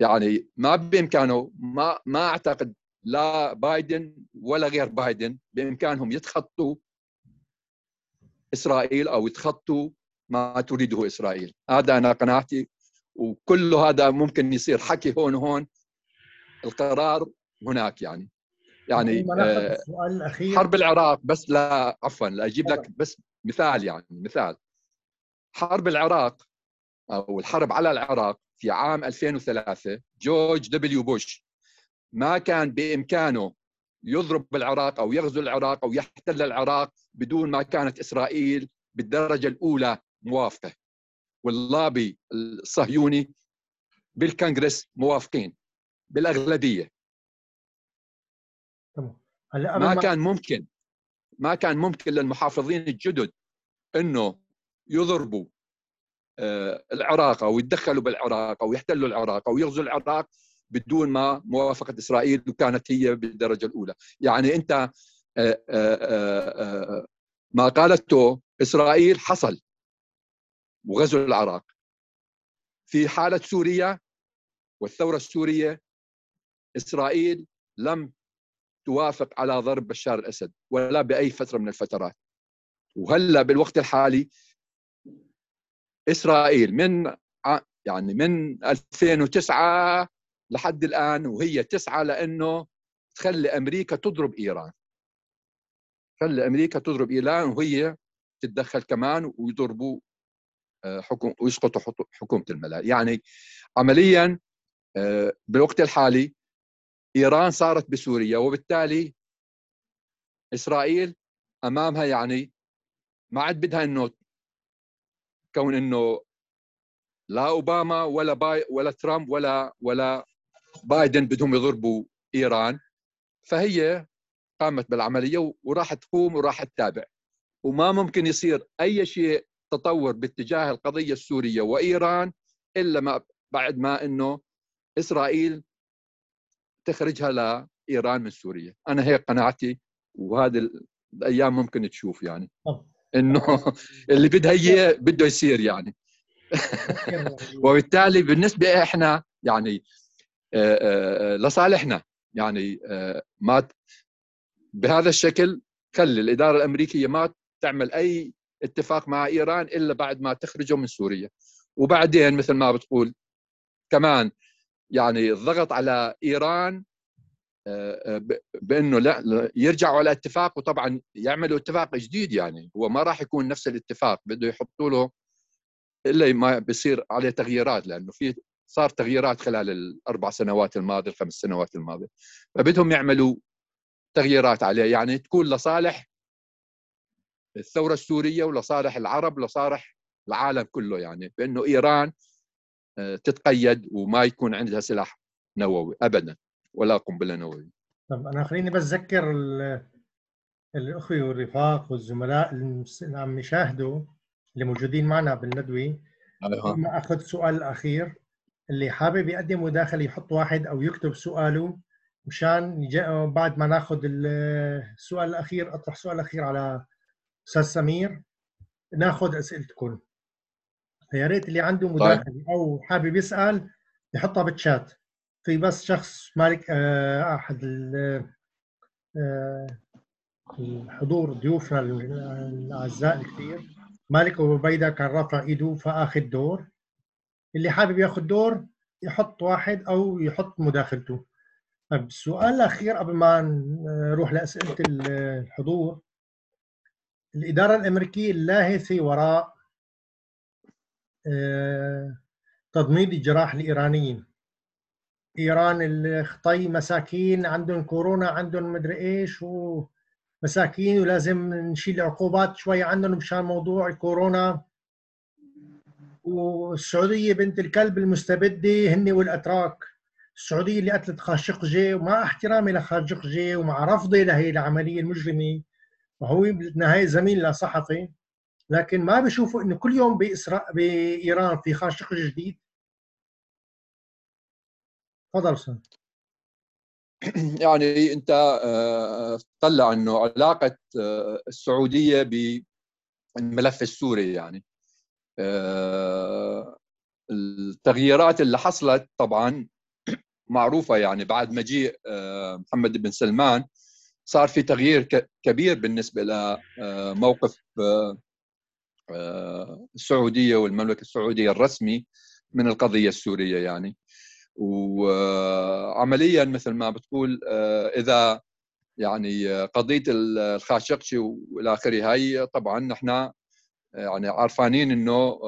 يعني ما بإمكانه ما ما أعتقد لا بايدن ولا غير بايدن بإمكانهم يتخطوا إسرائيل أو يتخطوا ما تريده إسرائيل. هذا أنا قناعتي وكل هذا ممكن يصير حكي هون وهون القرار هناك يعني. يعني آه، حرب العراق بس لا عفوا لاجيب لك بس مثال يعني مثال. حرب العراق أو الحرب على العراق في عام 2003 جورج دبليو بوش ما كان بإمكانه يضرب العراق أو يغزو العراق أو يحتل العراق بدون ما كانت إسرائيل بالدرجة الأولى موافقة. واللابي الصهيوني بالكونغرس موافقين بالأغلبية. ما كان ممكن ما كان ممكن للمحافظين الجدد إنه يضربوا العراق أو يتدخلوا بالعراق أو يحتلوا العراق أو يغزوا العراق بدون ما موافقة إسرائيل وكانت هي بالدرجة الأولى، يعني أنت آه، آه، ما قالته إسرائيل حصل وغزو العراق. في حالة سوريا والثورة السورية إسرائيل لم توافق على ضرب بشار الأسد ولا بأي فترة من الفترات. وهلأ بالوقت الحالي إسرائيل من يعني من 2009 لحد الآن وهي تسعى لأنه تخلي أمريكا تضرب إيران. تخلي أمريكا تضرب إيران وهي تتدخل كمان ويضربوا آه، حكم ويسقطوا حكومة الملاذ يعني عمليا آه، بالوقت الحالي إيران صارت بسوريا وبالتالي إسرائيل أمامها يعني ما عاد بدها انه كون إنه لا أوباما ولا باي ولا ترامب ولا ولا بايدن بدهم يضربوا إيران. فهي قامت بالعملية وراح تقوم وراح تتابع. وما ممكن يصير أي شيء تطور باتجاه القضية السورية وإيران إلا ما بعد ما إنه إسرائيل تخرجها لإيران من سوريا. أنا هيك قناعتي وهذه الأيام ممكن تشوف يعني. إنه اللي بدها إياه بده يصير يعني. وبالتالي بالنسبة إحنا يعني آه، آه، لصالحنا يعني آه، ما بهذا الشكل خلي الإدارة الأمريكية ما تعمل أي اتفاق مع إيران إلا بعد ما تخرجوا من سوريا. وبعدين مثل ما بتقول كمان يعني الضغط على إيران بأنه لا يرجعوا على اتفاق وطبعا يعملوا اتفاق جديد يعني. هو ما راح يكون نفس الاتفاق بده يحطوا له إلا ما بيصير عليه تغييرات لأنه في صار تغييرات خلال الأربع سنوات الماضيه الخمس سنوات الماضيه فبدهم يعملوا تغييرات عليه. يعني تكون لصالح الثورة السورية ولصالح العرب ولصالح العالم كله يعني. بأنه إيران آه، تتقيد وما يكون عندها سلاح نووي ابدا. ولا قنبلة نووية. طب أنا خليني بس أذكر الأخوة والرفاق والزملاء اللي عم يشاهدوا اللي موجودين معنا بالندوة أيوة. أخذ سؤال الاخير اللي حابب يقدم مداخلة يحط واحد أو يكتب سؤاله مشان بعد ما ناخذ السؤال الأخير أطرح السؤال الاخير على أستاذ سمير ناخذ أسئلتكم يا ريت اللي عنده طيب. مداخلة أو حابب يسأل يحطها بالشات في بس شخص مالك آه، أحد آه، الحضور ضيوفنا الأعزاء الكثير. مالك ابو بيده كان رافع إيده فأخذ دور. اللي حابب يأخذ دور يحط واحد أو يحط مداخلته. طيب السؤال الاخير قبل ما نروح لأسئلة الحضور. الإدارة الأمريكية اللاهثة وراء آه، تضميد الجراح الايرانيين إيران الخطي مساكين عندهم كورونا عندهم مدري إيش ومساكين ولازم نشيل عقوبات شوي عندهم مشان موضوع الكورونا والسعودية بنت الكلب المستبدة هن والأتراك. السعودية اللي قتلت خاشقجي ومع احترامي لخاشقجي ومع رفضي لهي العملية المجرمة. وهو بالنهايه زميل لصحفي لكن ما بيشوفوا إنه كل يوم بإسرا... بإيران في خاشقجي جديد. تفضل يعني أنت آه، طلع إنه علاقة آه، السعودية بالملف السوري يعني. آه، التغييرات اللي حصلت طبعا معروفة يعني. بعد مجيء محمد بن سلمان صار في تغيير كبير بالنسبة لموقف السعودية والمملكة السعودية الرسمي من القضية السورية يعني. وعمليا مثل ما بتقول آه، إذا يعني قضية الخاشقشي وإلى آخره. هاي طبعا نحن يعني عارفانين إنه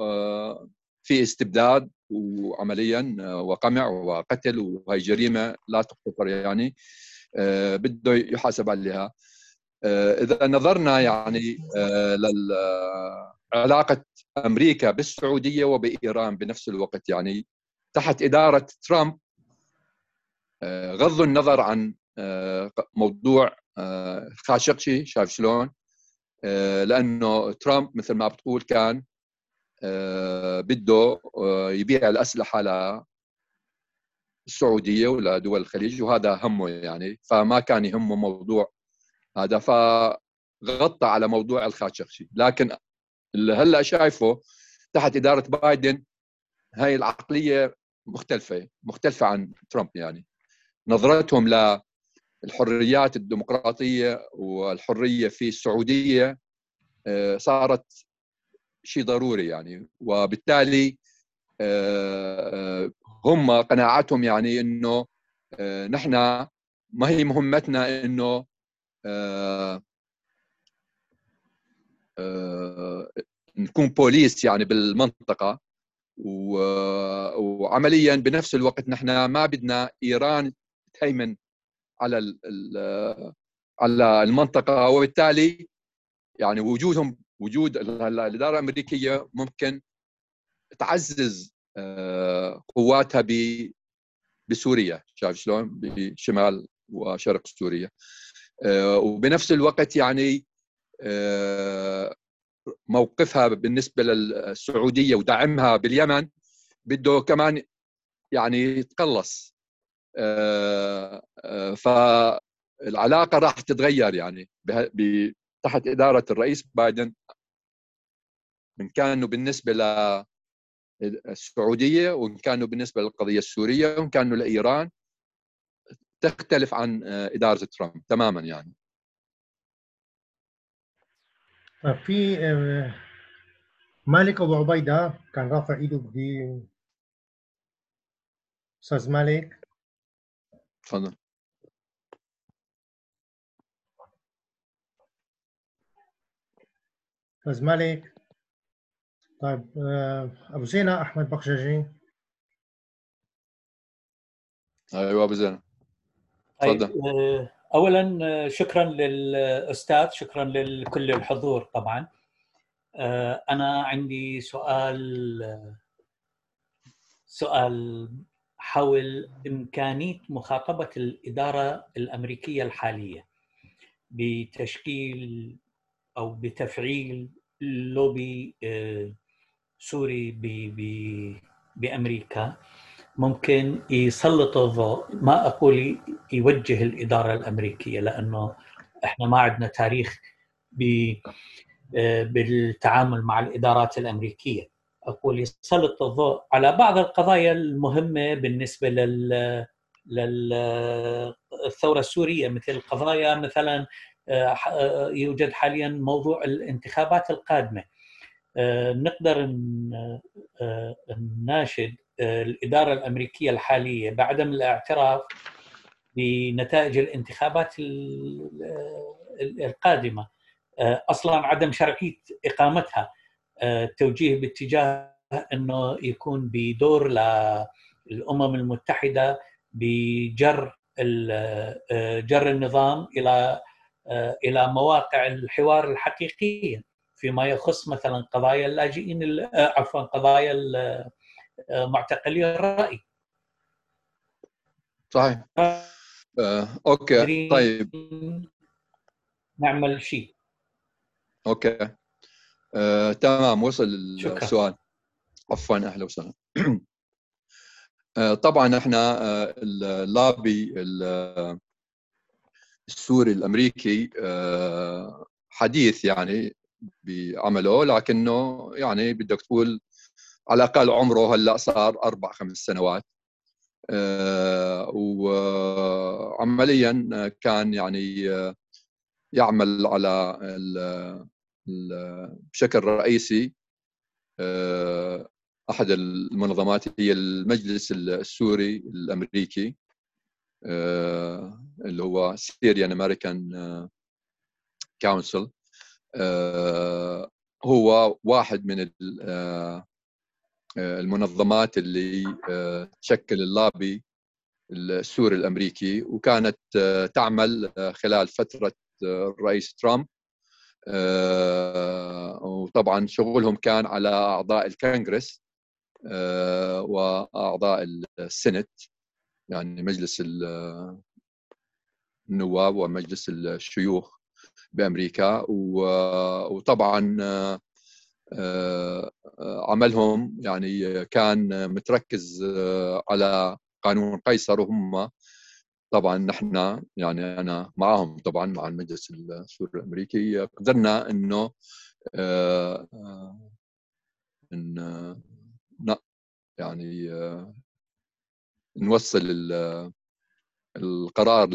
في استبداد وعمليا وقمع وقتل وهي جريمة لا تغتفر يعني بده يحاسب عليها. إذا نظرنا يعني لعلاقه أمريكا بالسعودية وبإيران بنفس الوقت يعني تحت إدارة ترامب غض النظر عن موضوع خاشقشي شايف شلون؟ لأنه ترامب مثل ما بتقول كان بده يبيع الأسلحة للسعودية ولدول الخليج وهذا همه يعني فما كان يهمه موضوع هذا فغطى على موضوع الخاشقشي. لكن اللي هلأ شايفه تحت إدارة بايدن هاي العقلية مختلفة مختلفة عن ترامب يعني. نظرتهم للحريات الديمقراطية والحرية في السعودية آه، صارت شيء ضروري يعني. وبالتالي آه، آه، هم قناعتهم يعني إنه نحن ما هي مهمتنا إنه نكون بوليس يعني بالمنطقة. وعمليا بنفس الوقت نحن ما بدنا إيران تهيمن على على المنطقة وبالتالي يعني وجودهم وجود الإدارة الأمريكية ممكن تعزز آه، قواتها بسوريا. شايف شلون؟ بشمال وشرق سوريا. آه، وبنفس الوقت يعني آه، موقفها بالنسبة للسعودية ودعمها باليمن بده كمان يعني يتقلص. آه، آه، فالعلاقة راح تتغير يعني تحت إدارة الرئيس بايدن. إن كانوا بالنسبة للسعوديه وإن كانوا بالنسبة للقضية السورية وإن كانوا لإيران تختلف عن آه، إدارة ترامب تماما يعني. في مالك أبو عبيدة كان رافع ايده بدي أستاذ مالك. تفضل. أستاذ مالك. طيب آه، أبو زينة أحمد بقشجي أيوه أبو زينة. طيب، تفضل. آه، اولا شكرا للأستاذ شكرا لكل الحضور طبعا. أنا عندي سؤال سؤال حول إمكانية مخاطبة الإدارة الأمريكية الحالية بتشكيل أو بتفعيل لوبي آه، سوري بأمريكا. ممكن يسلط الضوء. ما أقول يوجه الإدارة الأمريكية لأنه إحنا ما عندنا تاريخ بالتعامل مع الإدارات الأمريكية. أقول يسلط الضوء على بعض القضايا المهمة بالنسبة لل للثورة السورية مثل قضايا مثلا يوجد حاليا موضوع الانتخابات القادمة. آه، نقدر نناشد الإدارة الأمريكية الحالية بعدم الاعتراف بنتائج الانتخابات القادمة. أصلا عدم شرعيه إقامتها. التوجيه باتجاه إنه يكون بدور للأمم المتحدة بجر جر النظام إلى إلى مواقع الحوار الحقيقية فيما يخص مثلا قضايا اللاجئين عفوا قضايا معتقلي الرأي. صحيح. آه، أوكي طيب. نعمل شيء. Okay. آه، تمام وصل السؤال. عفوا أهلا وسهلا. آه، طبعا إحنا آه، اللابي السوري الأمريكي آه، حديث يعني بعمله لكنه يعني بدك تقول على الأقل عمره هلأ صار أربع خمس سنوات. وعمليا كان يعني يعمل على بشكل رئيسي أحد المنظمات هي المجلس السوري الأمريكي اللي هو Syrian American Council هو واحد من المنظمات اللي تشكل اللابي السوري الأمريكي وكانت تعمل خلال فترة الرئيس ترامب. وطبعا شغلهم كان على أعضاء الكونغرس وأعضاء السنت يعني مجلس النواب ومجلس الشيوخ بأمريكا. وطبعا عملهم. يعني كان متركز على قانون قيصر وهم طبعا نحن يعني أنا معهم طبعا مع المجلس السوري الأمريكي. قدرنا إنه إن يعني نوصل القرار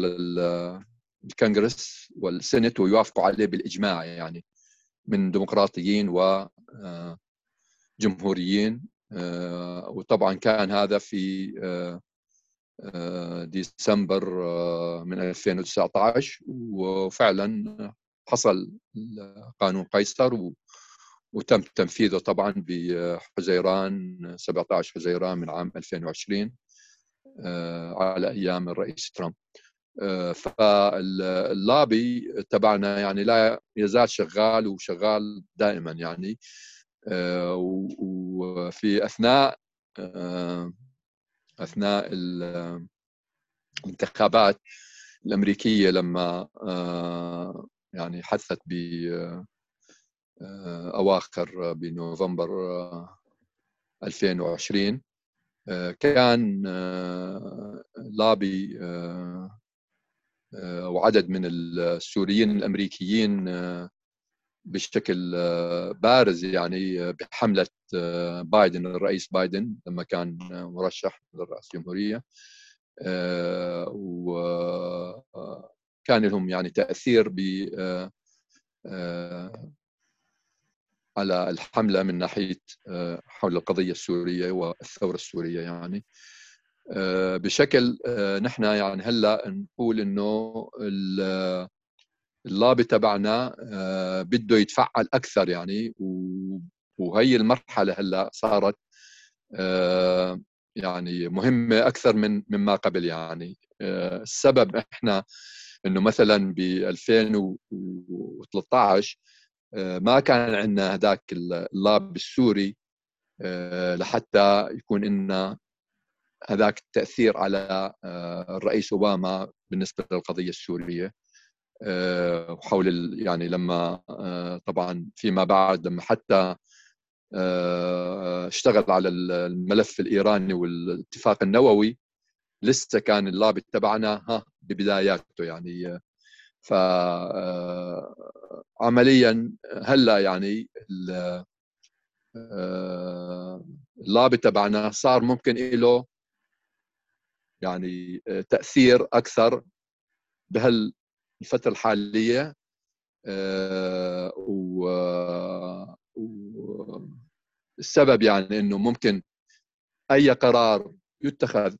للكونغرس والسنت ويوافقوا عليه بالإجماع يعني. من ديمقراطيين و جمهوريين وطبعا كان هذا في ديسمبر من 2019 وفعلا حصل قانون قيصر وتم تنفيذه طبعا بحزيران 17 حزيران من عام 2020 على أيام الرئيس ترامب. فاللابي تبعنا يعني لا يزال شغال وشغال دائما يعني وفي أثناء أثناء الانتخابات الأمريكية لما يعني حدثت ب أواخر بنوفمبر 2020 كان لابي وعدد من السوريين الأمريكيين بشكل بارز يعني بحملة بايدن الرئيس بايدن لما كان مرشح لرئاسه الجمهوريه وكان لهم يعني تأثير ب على الحملة من ناحية حول القضية السورية والثورة السورية يعني. بشكل نحن يعني هلأ نقول إنه اللابي تبعنا بده يتفعل أكثر يعني وهي المرحلة هلأ صارت يعني مهمة أكثر من مما قبل يعني. السبب إحنا إنه مثلا ب 2013 ما كان عندنا هذاك اللاب السوري لحتى يكون لنا هذاك التاثير على الرئيس أوباما بالنسبة للقضية السورية. وحول يعني لما طبعا فيما بعد لما حتى اشتغل على الملف الإيراني والاتفاق النووي لسه كان اللابي تبعنا ها ببداياته يعني. ف عمليا هلأ يعني اللابي تبعنا صار ممكن له يعني تأثير أكثر بهالفترة الحالية والسبب يعني إنه ممكن أي قرار يتخذ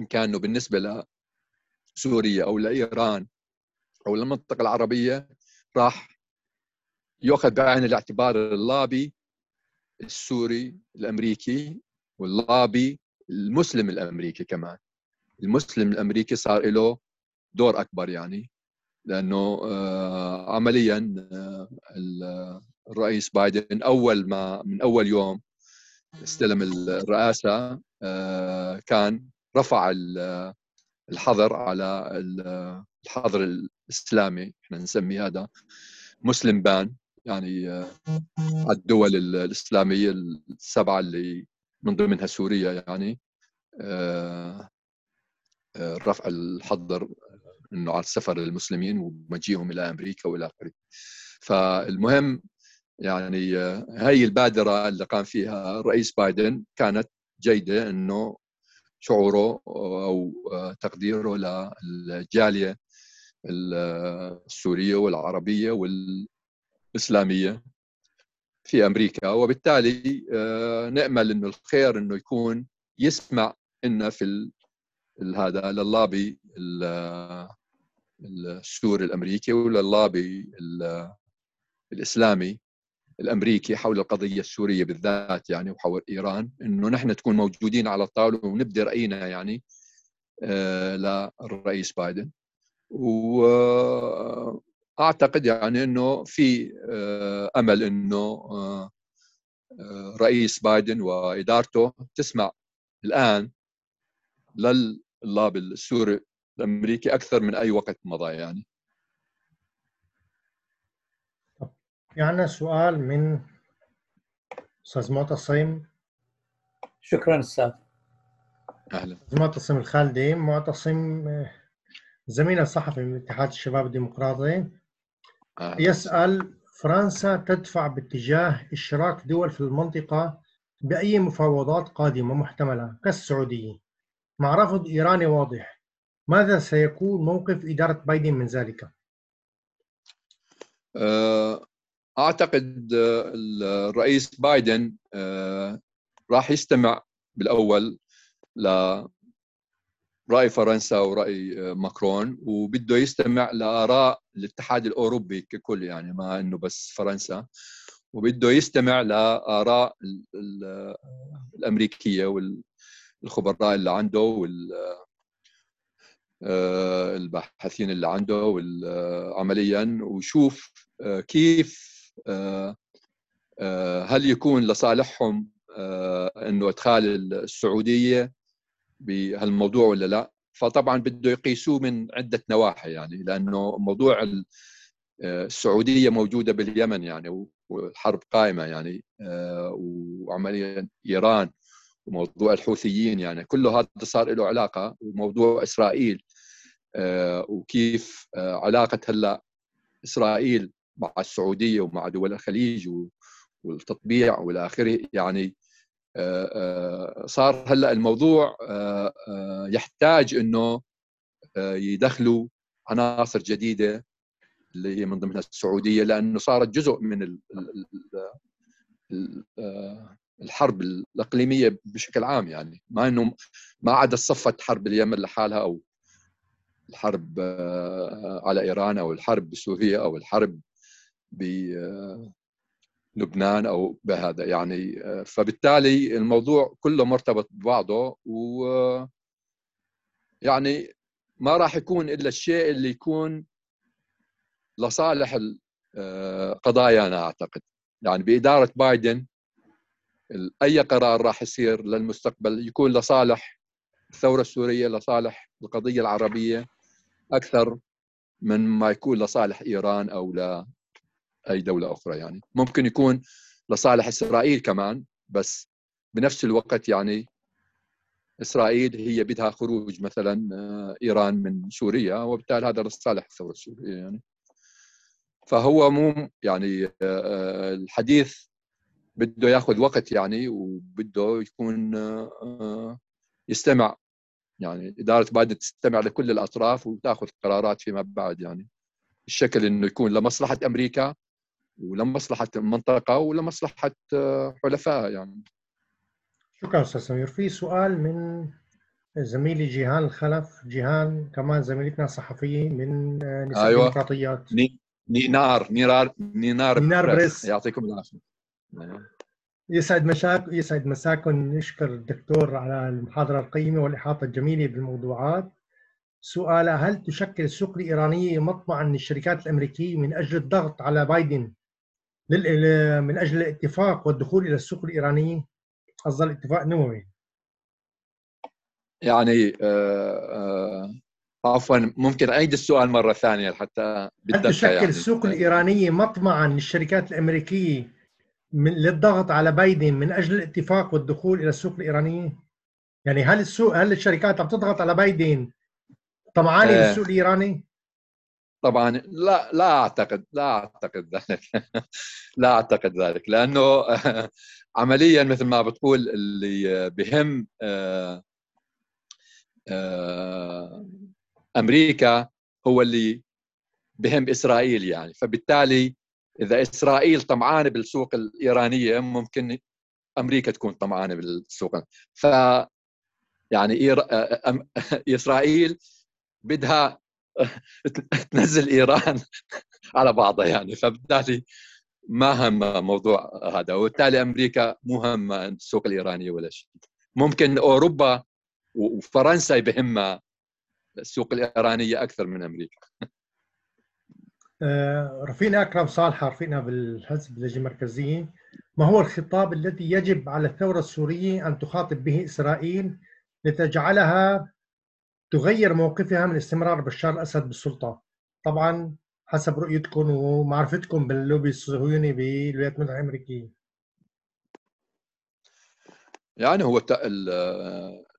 إن كانه بالنسبة لسوريا أو لإيران أو للمنطقة العربية راح يؤخذ بعين الاعتبار اللابي السوري الأمريكي واللابي المسلم الأمريكي كمان. المسلم الأمريكي صار له دور أكبر يعني لأنه عمليا الرئيس بايدن أول ما من أول يوم استلم الرئاسة كان رفع الحظر على الحظر الإسلامي إحنا نسمي هذا مسلم بان يعني الدول الإسلامية السبعة اللي من ضمنها سوريا يعني. رفع الحظر إنه على السفر للمسلمين ومجيئهم إلى أمريكا وإلى آخره. فالمهم يعني هاي البادرة اللي قام فيها الرئيس بايدن كانت جيدة إنه شعوره أو تقديره للجالية السورية والعربية والإسلامية. في أمريكا وبالتالي نأمل إنه الخير إنه يكون يسمع لنا في هذا لللابي السوري الأمريكي ولللابي الإسلامي الأمريكي حول القضية السورية بالذات يعني وحول إيران إنه نحن تكون موجودين على الطاولة ونبدي رأينا يعني آه، للرئيس بايدن. واعتقد يعني إنه في آه، أمل إنه آه، رئيس بايدن وإدارته تسمع الآن لللاب السوري الأمريكي أكثر من أي وقت مضى يعني. في عندنا سؤال من أستاذ معتصم شكرا أستاذ. أهلا. معتصم الخالدي. معتصم زميل الصحفي من اتحاد الشباب الديمقراطي. أهلا. يسأل فرنسا تدفع باتجاه إشراك دول في المنطقة بأي مفاوضات قادمة محتملة كالسعودية مع رفض إيراني واضح ماذا سيكون موقف إدارة بايدن من ذلك؟ أه أعتقد آه، الرئيس بايدن آه، راح يستمع بالأول ل رأي فرنسا ورأي آه، ماكرون وبده يستمع لآراء الاتحاد الأوروبي ككل يعني ما إنه بس فرنسا. وبده يستمع لآراء الأمريكية والخبراء اللي عنده وال الباحثين اللي عنده عمليا ويشوف كيف آه، آه، هل يكون لصالحهم آه، إنه إدخال السعودية بهالموضوع ولا لا؟ فطبعا بده يقيسوه من عدة نواحي يعني لأنه موضوع السعودية موجودة باليمن يعني والحرب قائمة يعني وعمليا إيران وموضوع الحوثيين يعني كله هذا صار له علاقة وموضوع إسرائيل وكيف علاقة هلا إسرائيل مع السعودية ومع دول الخليج والتطبيع والى آخره يعني. آه، آه، صار هلأ الموضوع آه، يحتاج إنه يدخلوا عناصر جديدة اللي هي من ضمنها السعودية لأنه صارت جزء من الحرب الإقليمية بشكل عام يعني. ما إنه ما عاد صفت حرب اليمن لحالها أو الحرب على إيران أو الحرب بسوريا أو الحرب بلبنان أو بهذا يعني فبالتالي الموضوع كله مرتبط ببعضه و يعني ما راح يكون إلا الشيء اللي يكون لصالح قضايانا أعتقد. يعني بإدارة بايدن أي قرار راح يصير للمستقبل يكون لصالح الثورة السورية لصالح القضية العربية أكثر من ما يكون لصالح إيران أو أي دولة أخرى يعني. ممكن يكون لصالح إسرائيل كمان بس بنفس الوقت يعني إسرائيل هي بدها خروج مثلا آه، إيران من سوريا وبالتالي هذا لصالح الثورة السورية يعني. فهو مو يعني آه، آه، الحديث بده ياخذ وقت يعني وبده يكون يستمع يعني. إدارة بايدن تستمع لكل الأطراف وتأخذ قرارات فيما بعد يعني. الشكل إنه يكون لمصلحة أمريكا ولمصلحه المنطقة ولمصلحه حلفائها يعني. شكرا أستاذ سمير. في سؤال من زميلي جيهان الخلف. جيهان كمان زميلتنا صحفيه من نساء أيوة. الديمقراطيات. ني... نينار نينار نينار نينار برس, برس. يعطيكم العافية. أيوة. يسعد مساك يسعد مساكم. نشكر الدكتور على المحاضرة القيمة والإحاطة الجميلة بالموضوعات. سؤال هل تشكل السوق الايرانيه مطمعا للشركات الأمريكية من أجل الضغط على بايدن؟ من أجل الاتفاق والدخول إلى السوق الايرانيه قصد الاتفاق نووي يعني آه، آه، عفوا ممكن أعيد السؤال مرة ثانية حتى هل تشكل يعني. السوق الايرانيه مطمعا للشركات الأمريكية من للضغط على بايدن من أجل الاتفاق والدخول إلى السوق الايرانيه؟ يعني هل السوق هل الشركات عم تضغط على بايدن طمعانة آه بالسوق الإيراني؟ طبعا لا لا أعتقد لا أعتقد ذلك. لا أعتقد ذلك لأنه عمليا مثل ما بتقول اللي بهم آه، آه، أمريكا هو اللي بهم إسرائيل يعني. فبالتالي إذا إسرائيل طمعانة بالسوق الإيرانية ممكن أمريكا تكون طمعانة بالسوق. ف يعني إسرائيل بدها تنزل إيران على بعضها يعني. فبالتالي ما هم موضوع هذا وبالتالي أمريكا مو هم السوق الايرانيه ولا شيء. ممكن أوروبا وفرنسا بهمها السوق الايرانيه أكثر من أمريكا. آه، رفيقنا أكرم صالح رفيقنا بالحزب اللجنة المركزية ما هو الخطاب الذي يجب على الثورة السورية أن تخاطب به إسرائيل لتجعلها تغير موقفها من استمرار بشار الأسد بالسلطة. طبعا حسب رؤيتكم ومعرفتكم باللوبي الصهيوني بالولايات المتحدة الأمريكية. يعني هو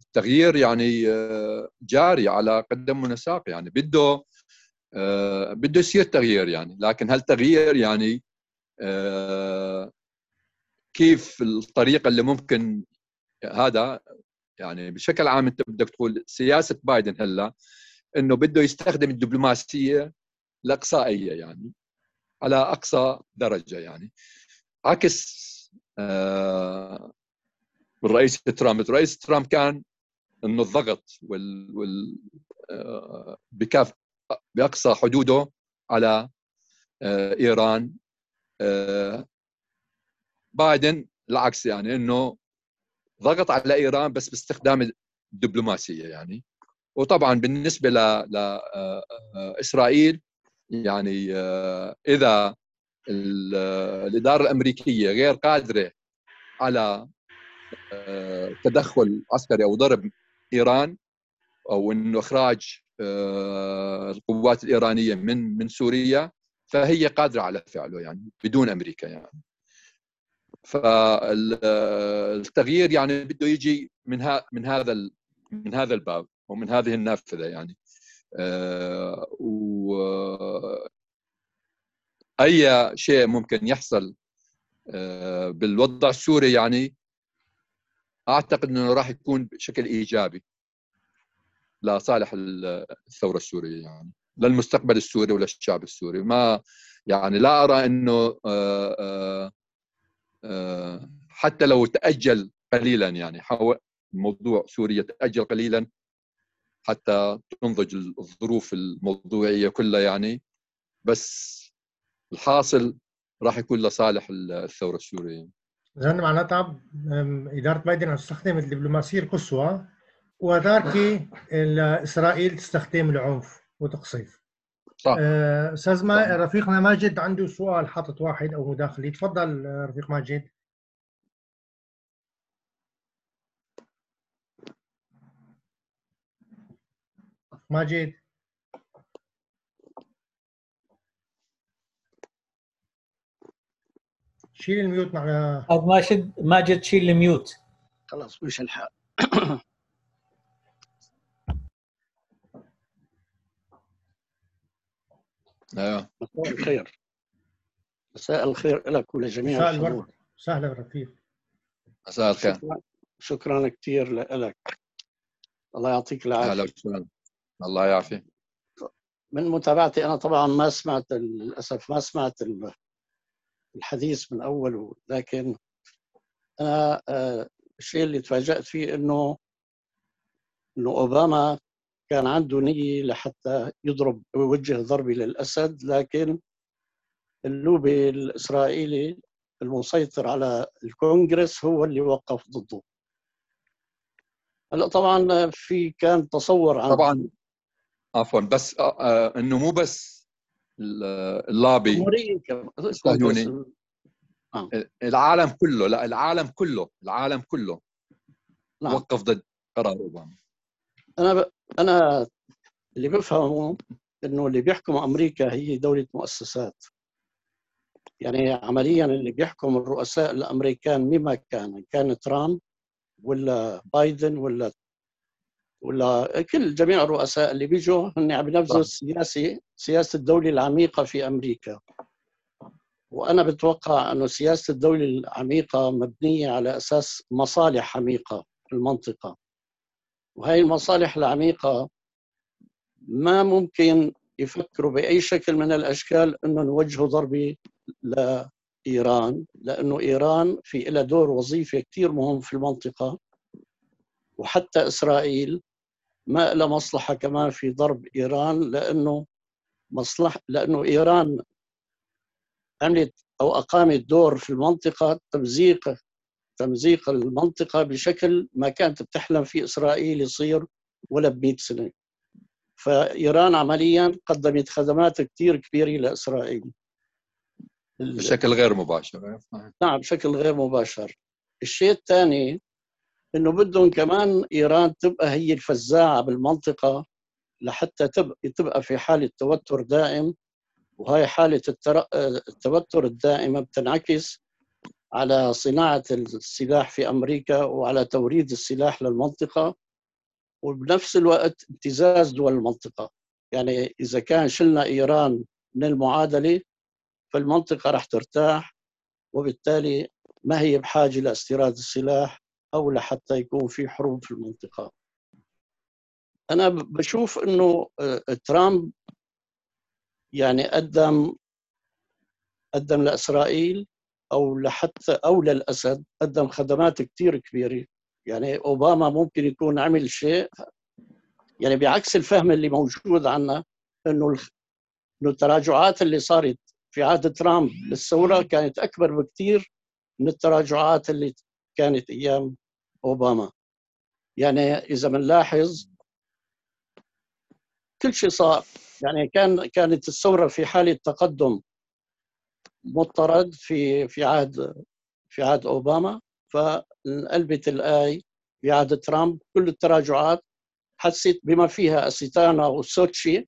التغيير يعني جاري على قدم ونساق يعني. بده بده يصير تغيير يعني. لكن هل تغيير يعني كيف الطريقة اللي ممكن هذا يعني بشكل عام انت بدك تقول سياسة بايدن هلا انه بده يستخدم الدبلوماسية الأقصائية يعني على أقصى درجة يعني. عكس آه الرئيس ترامب. الرئيس ترامب كان إنه الضغط وال, وال آه بكاف بأقصى حدوده على آه إيران آه بايدن العكس يعني إنه ضغط على إيران بس باستخدام الدبلوماسية يعني. وطبعا بالنسبة لاسرائيل يعني إذا الإدارة الأمريكية غير قادرة على تدخل عسكري أو ضرب إيران أو إنه إخراج القوات الإيرانية من من سوريا فهي قادرة على فعله يعني بدون أمريكا يعني. فالتغيير يعني بده يجي من ها من هذا من هذا الباب ومن هذه النافذة يعني. آه، و أي شيء ممكن يحصل آه، بالوضع السوري يعني أعتقد إنه راح يكون بشكل إيجابي لصالح الثورة السورية يعني للمستقبل السوري وللشعب السوري. ما يعني لا أرى إنه آه، حتى لو تأجل قليلا يعني موضوع سوريا تأجل قليلا حتى تنضج الظروف الموضوعية كلها يعني. بس الحاصل راح يكون لصالح الثورة السورية. اذا معناتها إدارة بايدن عم تستخدم الدبلوماسية القصوى وتاركي إسرائيل تستخدم العنف وتقصيف. صح. آه، أستاذ ما رفيقنا ماجد عنده سؤال حاطط واحد أو مداخله تفضل رفيق ماجد. ماجد. شيل الميوت مع ماجد ماجد شيل الميوت. خلاص وش الحال؟ أيوه مساء الخير. مساء الخير لك ولجميع مساء الورد. سهلا رفيق. مساء الخير. شكرا, شكرا كثير لك الله يعطيك العافية. الله يعافيك. من متابعتي أنا طبعا ما سمعت للأسف ما سمعت الحديث من اوله لكن أنا آه، الشيء اللي تفاجأت فيه إنه إنه أوباما كان عنده نية لحتى يضرب ويوجه ضربة للأسد لكن اللوبي الإسرائيلي المسيطر على الكونغرس هو اللي وقف ضده هلا طبعا في كان تصور عن طبعا عفوا بس آه, آه، إنه مو بس اللابي الصهيوني آه. العالم كله لا العالم كله العالم كله نعم. وقف ضد قرار أوباما أنا ب... أنا اللي بفهمه إنه اللي بيحكم أمريكا هي دولة مؤسسات. يعني عمليا اللي بيحكم الرؤساء الأمريكان مما كان كان ترامب ولا بايدن ولا ولا كل جميع الرؤساء اللي بيجوا هن عم بينفذوا السياسة سياسة الدولة العميقة في أمريكا. وأنا بتوقع إنه سياسة الدولة العميقة مبنية على أساس مصالح عميقة في المنطقة. وهي المصالح العميقة. ما ممكن يفكروا بأي شكل من الأشكال إنه نوجهوا ضربة لإيران لأنه إيران في لها دور وظيفي كثير مهم في المنطقة. وحتى إسرائيل ما لها مصلحة كمان في ضرب إيران لأنه مصلحه لأنه إيران عملت أو أقامت دور في المنطقة تمزيق تمزيق المنطقة بشكل ما كانت بتحلم فيه إسرائيل يصير ولا ب 100 سنة. فإيران عمليا قدمت خدمات كثير كبيرة لإسرائيل. بشكل غير مباشر نعم بشكل غير مباشر. الشيء الثاني إنه بدهم كمان إيران تبقى هي الفزاعة بالمنطقة لحتى تبقى في حالة توتر دائم وهي حالة التوتر الدائمه بتنعكس على صناعة السلاح في أمريكا وعلى توريد السلاح للمنطقة وبنفس الوقت ابتزاز دول المنطقة. يعني إذا كان شلنا إيران من المعادلة فالمنطقة راح ترتاح وبالتالي ما هي بحاجة لاستيراد السلاح أو لحتى يكون في حروب في المنطقة. أنا بشوف إنه آه، ترامب يعني قدم قدم لإسرائيل أو لحتى أو للأسد قدم خدمات كثير كبيرة. يعني أوباما ممكن يكون عمل شيء يعني بعكس الفهم اللي موجود عنا إنه إنه التراجعات اللي صارت في عهد ترامب للثورة كانت أكبر بكثير من التراجعات اللي كانت أيام أوباما. يعني إذا بنلاحظ كل شيء صار. يعني كان كانت الثورة في حالة تقدم. مضطرد في في عهد في عهد أوباما فانقلبت الآي في عهد ترامب كل التراجعات حسيت بما فيها أستانا وسوتشي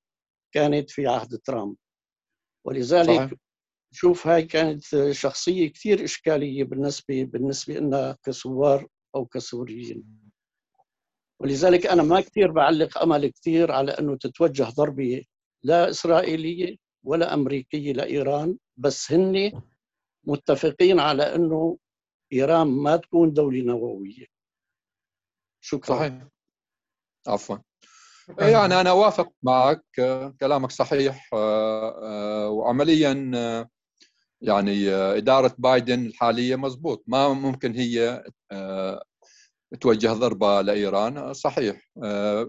كانت في عهد ترامب. ولذلك صحيح. شوف هاي كانت شخصية كثير إشكالية بالنسبة بالنسبة لنا كسوار أو كسوريين. ولذلك أنا ما كثير بعلق أمل كثير على أنه تتوجه ضربة لا إسرائيلية ولا أمريكية لإيران. بس هن متفقين على أنه إيران ما تكون دولة نووية. شكرا. صحيح. عفوا. يعني أنا أوافق معك كلامك صحيح آه، آه، وعمليا آه، يعني إدارة بايدن الحالية مزبوط. ما ممكن هي توجه ضربة لإيران. صحيح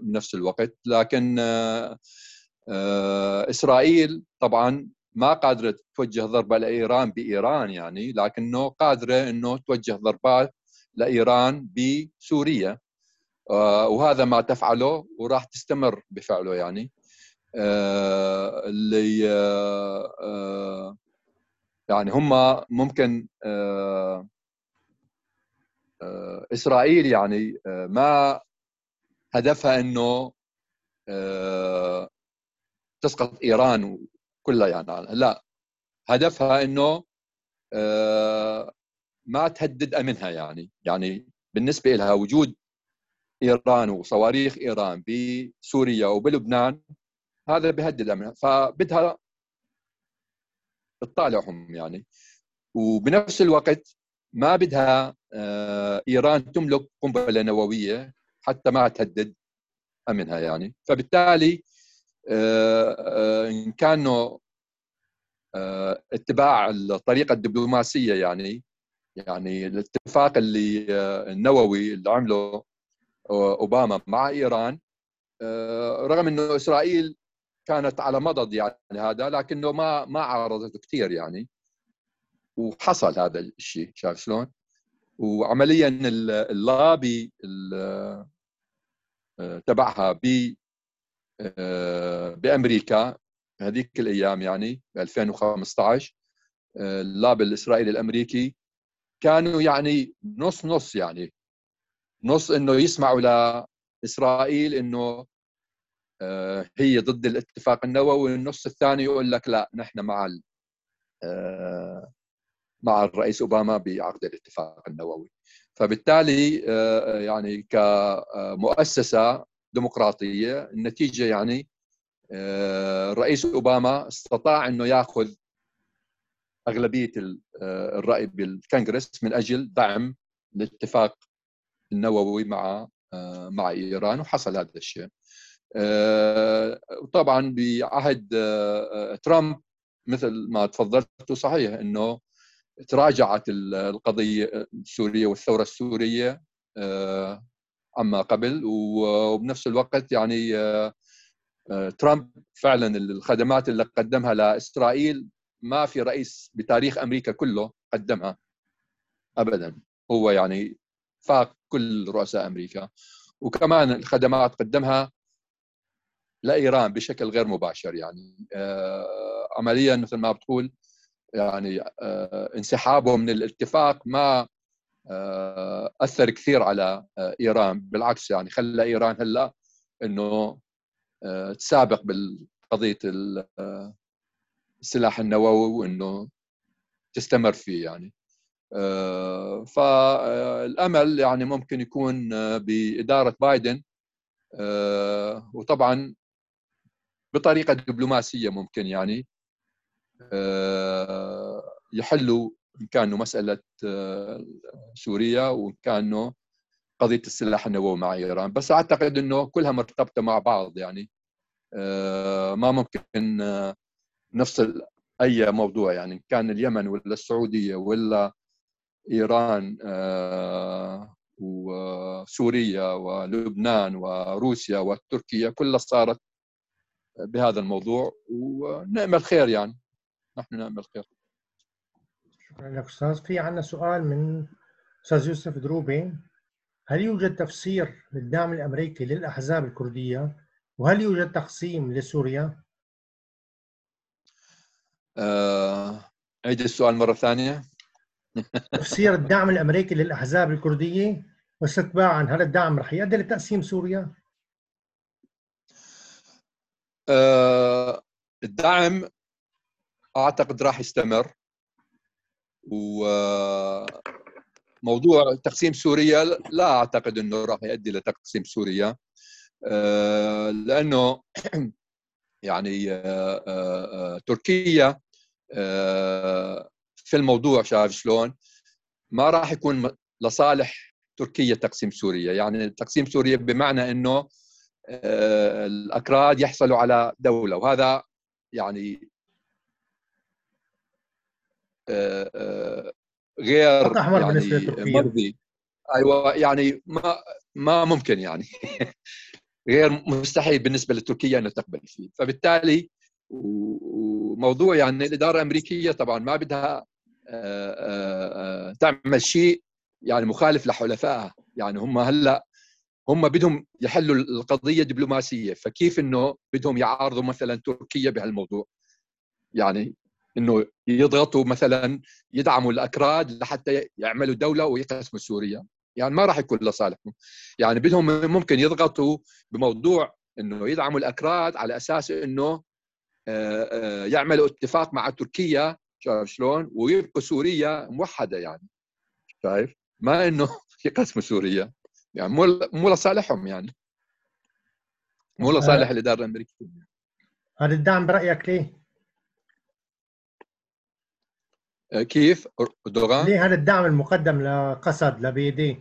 بنفس الوقت. لكن إسرائيل طبعا ما قادرة توجه ضربة لإيران بإيران يعني لكنه قادرة أنه توجه ضربات لإيران بسوريا. آه، وهذا ما تفعله وراح تستمر بفعله يعني. آه، اللي آه، يعني هم ممكن إسرائيل يعني ما هدفها إنه تسقط إيران كلها يعني. لا هدفها إنه ما تهدد أمنها يعني. يعني بالنسبة لها وجود إيران وصواريخ إيران بسوريا وبلبنان هذا بيهدد أمنها. فبدها تطالعهم يعني. وبنفس الوقت ما بدها آه، إيران تملك قنبلة نووية حتى ما تهدد أمنها يعني. فبالتالي آه، آه، إن كانوا اتباع الطريقة الدبلوماسية يعني يعني الاتفاق اللي النووي اللي عمله أوباما مع إيران آه، رغم إنه إسرائيل كانت على مضض يعني هذا لكنه ما ما عارضته كثير يعني وحصل هذا الشيء شايف شلون؟ وعمليا اللابي آه، تبعها آه، بأمريكا هذيك الأيام يعني ب 2015 اللابي الإسرائيلي الأمريكي كانوا يعني نص نص يعني نص إنه يسمعوا لإسرائيل إنه آه، هي ضد الاتفاق النووي والنص الثاني يقول لك لا نحن مع آه، مع الرئيس أوباما بعقد الاتفاق النووي. فبالتالي آه، يعني كمؤسسة ديمقراطية. النتيجة يعني الرئيس أوباما استطاع إنه يأخذ أغلبية الرأي بالكونغرس من أجل دعم الاتفاق النووي مع آه، مع إيران وحصل هذا الشيء. آه، طبعا بعهد آه، ترامب مثل ما تفضلت صحيح إنه تراجعت القضية السورية والثورة السورية عما قبل وبنفس الوقت يعني ترامب فعلا الخدمات اللي قدمها لإسرائيل ما في رئيس بتاريخ أمريكا كله قدمها ابدا. هو يعني فاق كل رؤساء أمريكا. وكمان الخدمات قدمها لإيران بشكل غير مباشر يعني. آه، عمليا مثل ما بتقول يعني آه، انسحابه من الاتفاق ما آه، أثر كثير على إيران. بالعكس يعني خلى إيران هلأ إنه تسابق بالقضية السلاح النووي وإنه تستمر فيه يعني. فالامل يعني ممكن يكون بإدارة بايدن. وطبعا بطريقة دبلوماسية ممكن يعني يحلوا ان كانوا مسألة سوريا وان كانوا قضية السلاح النووي مع إيران. بس أعتقد إنه كلها مرتبطة مع بعض يعني. ما ممكن نفصل أي موضوع يعني. كان اليمن ولا السعودية ولا إيران آه، وسوريا ولبنان وروسيا وتركيا كلها صارت بهذا الموضوع. ونعمل خير يعني. نحن نعمل خير شكرا لك أستاذ في عندنا سؤال من أستاذ يوسف دروبي هل يوجد تفسير للدعم الأمريكي للأحزاب الكردية وهل يوجد تقسيم لسوريا؟ آه، عيد السؤال مرة ثانية تفسير الدعم الأمريكي للأحزاب الكردية واستتباعا هل الدعم رح يؤدي لتقسيم سوريا؟ آه الدعم أعتقد راح يستمر وموضوع تقسيم سوريا لا أعتقد إنه راح يؤدي لتقسيم سوريا. آه لأنه يعني آه آه تركيا في الموضوع شايف شلون؟ ما راح يكون لصالح تركيا تقسيم سوريا. يعني تقسيم سوريا بمعنى إنه الأكراد يحصلوا على دولة وهذا يعني غير يعني مرضي. أيوه يعني ما ما ممكن يعني. غير مستحيل بالنسبة لتركيا انها تقبل فيه فبالتالي وموضوع يعني الإدارة الأمريكية طبعا ما بدها آه، آه، آه، تعمل شيء يعني مخالف لحلفائها. يعني هم هلأ هم بدهم يحلوا القضية دبلوماسية. فكيف إنه بدهم يعارضوا مثلا تركيا بهالموضوع؟ يعني إنه يضغطوا مثلا يدعموا الأكراد لحتى يعملوا دولة ويقسموا سوريا. يعني ما راح يكون لصالحهم. يعني بدهم ممكن يضغطوا بموضوع إنه يدعموا الأكراد على أساس إنه يعملوا اتفاق مع تركيا شايف شلون؟ ويبقوا سوريا موحدة يعني. شايف؟ ما إنه يقسموا سوريا. يعني مو مو لصالحهم يعني. مو لصالح الإدارة الأمريكية. هذا الدعم برأيك ليه؟ آه، كيف؟ دوغان؟ ليه هذا الدعم المقدم لقسد لبيدي؟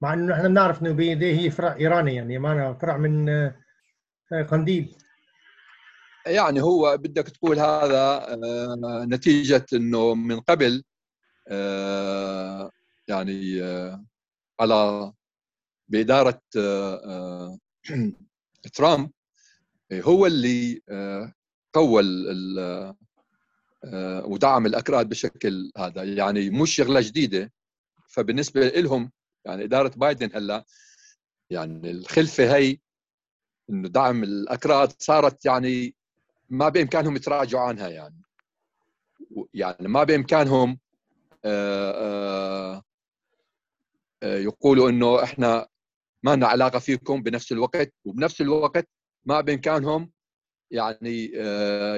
مع إنه نحن بنعرف إنه بيدي هي فرع إيراني يعني ما فرع من آه، قنديل. يعني هو بدك تقول هذا آه، نتيجة أنه من قبل آه، يعني آه، على بإدارة ترامب هو اللي قوى ودعم الأكراد بشكل هذا. يعني مش شغلة جديدة. فبالنسبة لهم يعني إدارة بايدن هلأ يعني الخلفة هي إنه دعم الأكراد صارت يعني ما بإمكانهم يتراجعوا عنها يعني. يعني ما بإمكانهم آه، آه، آه، يقولوا إنه إحنا ما لنا علاقة فيكم بنفس الوقت وبنفس الوقت ما بإمكانهم يعني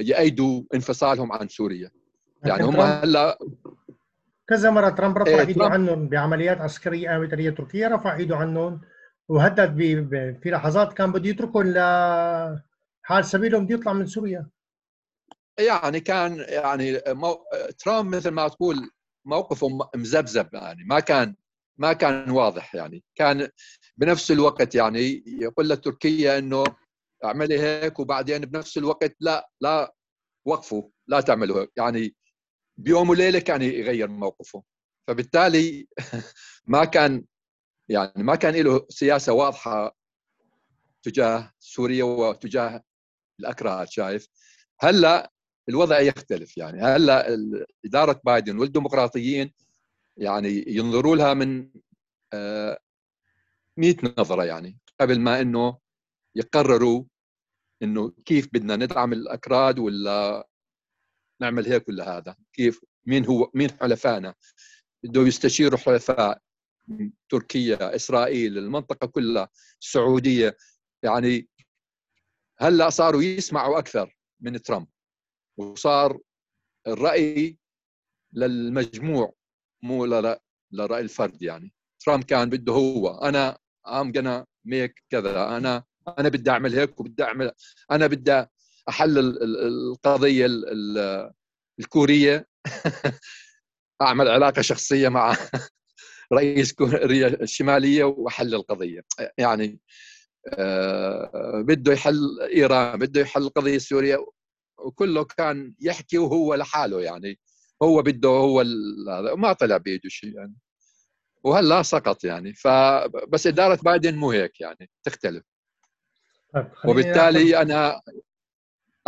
يأيدوا انفصالهم عن سوريا. يعني هم هلا كذا مرة ترامب رفع ايده عنهم بعمليات عسكرية قامت هي تركيا رفع ايده عنهم وهدد في لحظات كان بده يتركهم ل حال سبيلهم بده يطلع من سوريا. يعني كان يعني مو... ترامب مثل ما تقول موقفه مزبزب يعني ما كان ما كان واضح يعني. كان بنفس الوقت يعني يقول لتركيا إنه اعملي هيك وبعدين بنفس الوقت لا لا وقفوا لا تعملوا هيك يعني بيوم وليلة كان يغير موقفه. فبالتالي ما كان يعني ما كان له سياسة واضحة تجاه سوريا وتجاه الأكراد شايف؟ هلأ الوضع يختلف يعني. هلأ إدارة بايدن والديمقراطيين يعني ينظروا لها من 100 آه، نظرة يعني قبل ما إنه يقرروا إنه كيف بدنا ندعم الأكراد ولا نعمل هيك ولا هذا؟ كيف؟ مين هو مين حلفائنا؟ بده يستشيروا حلفاء تركيا إسرائيل المنطقة كلها السعودية. يعني هلأ صاروا يسمعوا أكثر من ترامب وصار الرأي للمجموع مو للراي الفرد يعني. ترامب كان بده هو أنا I'm gonna make كذا أنا أنا بدي أعمل هيك وبدي أعمل أنا بدي احلل القضية الكورية. أعمل علاقة شخصية مع رئيس كوريا الشمالية وأحل القضية. يعني آه، بده يحل إيران بده يحل القضية السوريه وكله كان يحكي وهو لحاله يعني. هو بده هو هذا وما طلع بايده شيء يعني. وهلا سقط يعني. فبس إدارة بايدن مو هيك يعني. تختلف. وبالتالي أنا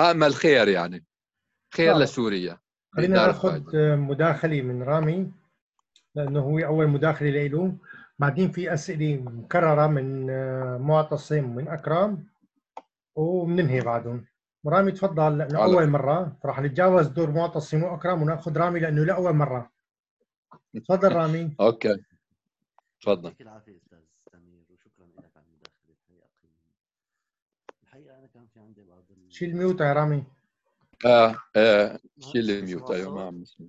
آمل خير يعني. خير طيب. لسوريا. خلينا ناخذ مداخله من رامي لأنه هو أول مداخله له. بعدين في أسئلة مكررة من معتصم من أكرم وبننهي بعدهم. رامي تفضل لأنه أول مرة. راح نتجاوز دور معتصم وأكرم ونأخذ رامي لأنه لأول مرة. تفضل رامي. أوكي. تفضل يعطيك العافيه أستاذ سمير وشكرا لك على المداخله الحقيقة الحقيقة أنا كان في عندي بعض شيل الميوت يا رامي. آه آه شيل الميوت. أيوه ما عم نسمع.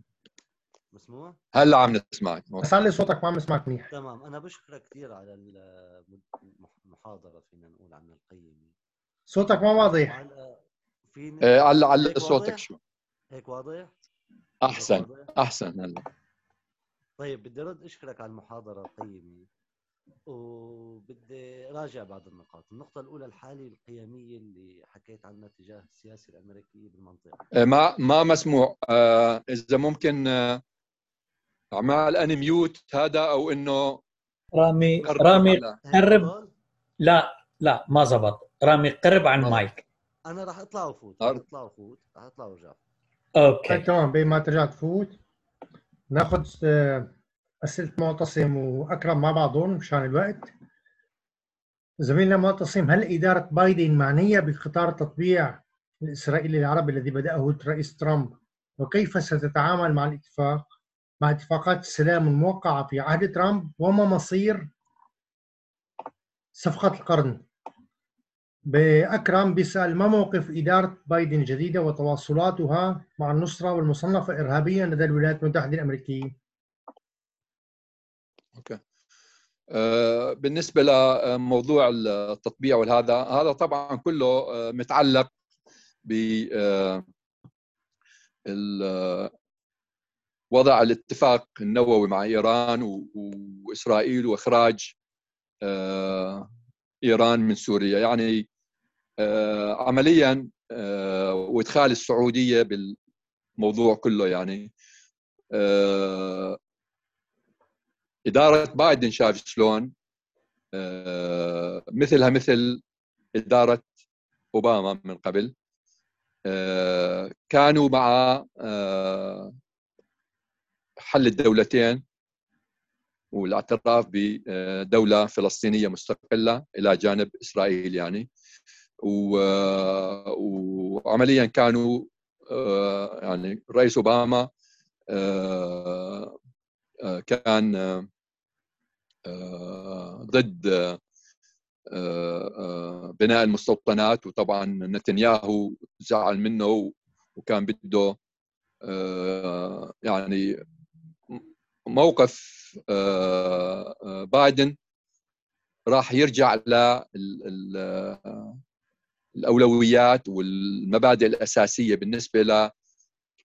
مسموع؟ هلا عم نسمعك بس لي صوتك ما عم نسمعك منيح. تمام. أنا بشكرك كثير على المحاضرة فينا نقول عن القيمه صوتك ما واضح. في آه على على صوتك شو. هيك واضح؟ أحسن. واضح؟ أحسن هلا. طيب بدي أرد إشكرك على المحاضرة القيمة. وبدي راجع بعض النقاط، النقطة الأولى الحالة القيمية اللي حكيت عنها تجاه السياسة الأمريكية بالمنطقة. آه، ما ما مسموع، آه إذا ممكن آه اعمل unmute هذا أو إنه رامي رامي قرب. لا لا ما زبط. رامي قرب عن المايك أنا راح أطلع وفوت راح أطلع وفوت راح أطلع وأرجع. okay. طيب تمام. بين ما ترجع تفوت ناخذ آه، أسئلة معتصم وأكرم مع بعضهم مشان الوقت. زميلنا معتصم هل إدارة بايدن معنية بقطار التطبيع الإسرائيلي العربي الذي بدأه الرئيس ترامب؟ وكيف ستتعامل مع الاتفاق مع اتفاقات السلام الموقعة في عهد ترامب وما مصير صفقة القرن؟ بأكرم بيسأل ما موقف إدارة بايدن الجديدة وتواصلاتها مع النصرة والمصنفة إرهابية لدى الولايات المتحدة الأمريكية؟ أوكي. آه، بالنسبة لموضوع التطبيع والهذا هذا طبعا كله آه، متعلق ب آه، وضع الاتفاق النووي مع إيران وإسرائيل وإخراج إيران من سوريا يعني عمليا وإدخال السعودية بالموضوع كله يعني إدارة بايدن شاف شلون؟ مثلها مثل إدارة أوباما من قبل. كانوا مع حل الدولتين والاعتراف بدولة فلسطينية مستقلة إلى جانب إسرائيل يعني. وعمليا كانوا آه، يعني الرئيس أوباما آه، آه، كان ضد بناء المستوطنات. وطبعا نتنياهو زعل منه وكان بده يعني موقف آه، آه، بايدن راح يرجع للاولويات والمبادئ الأساسية بالنسبة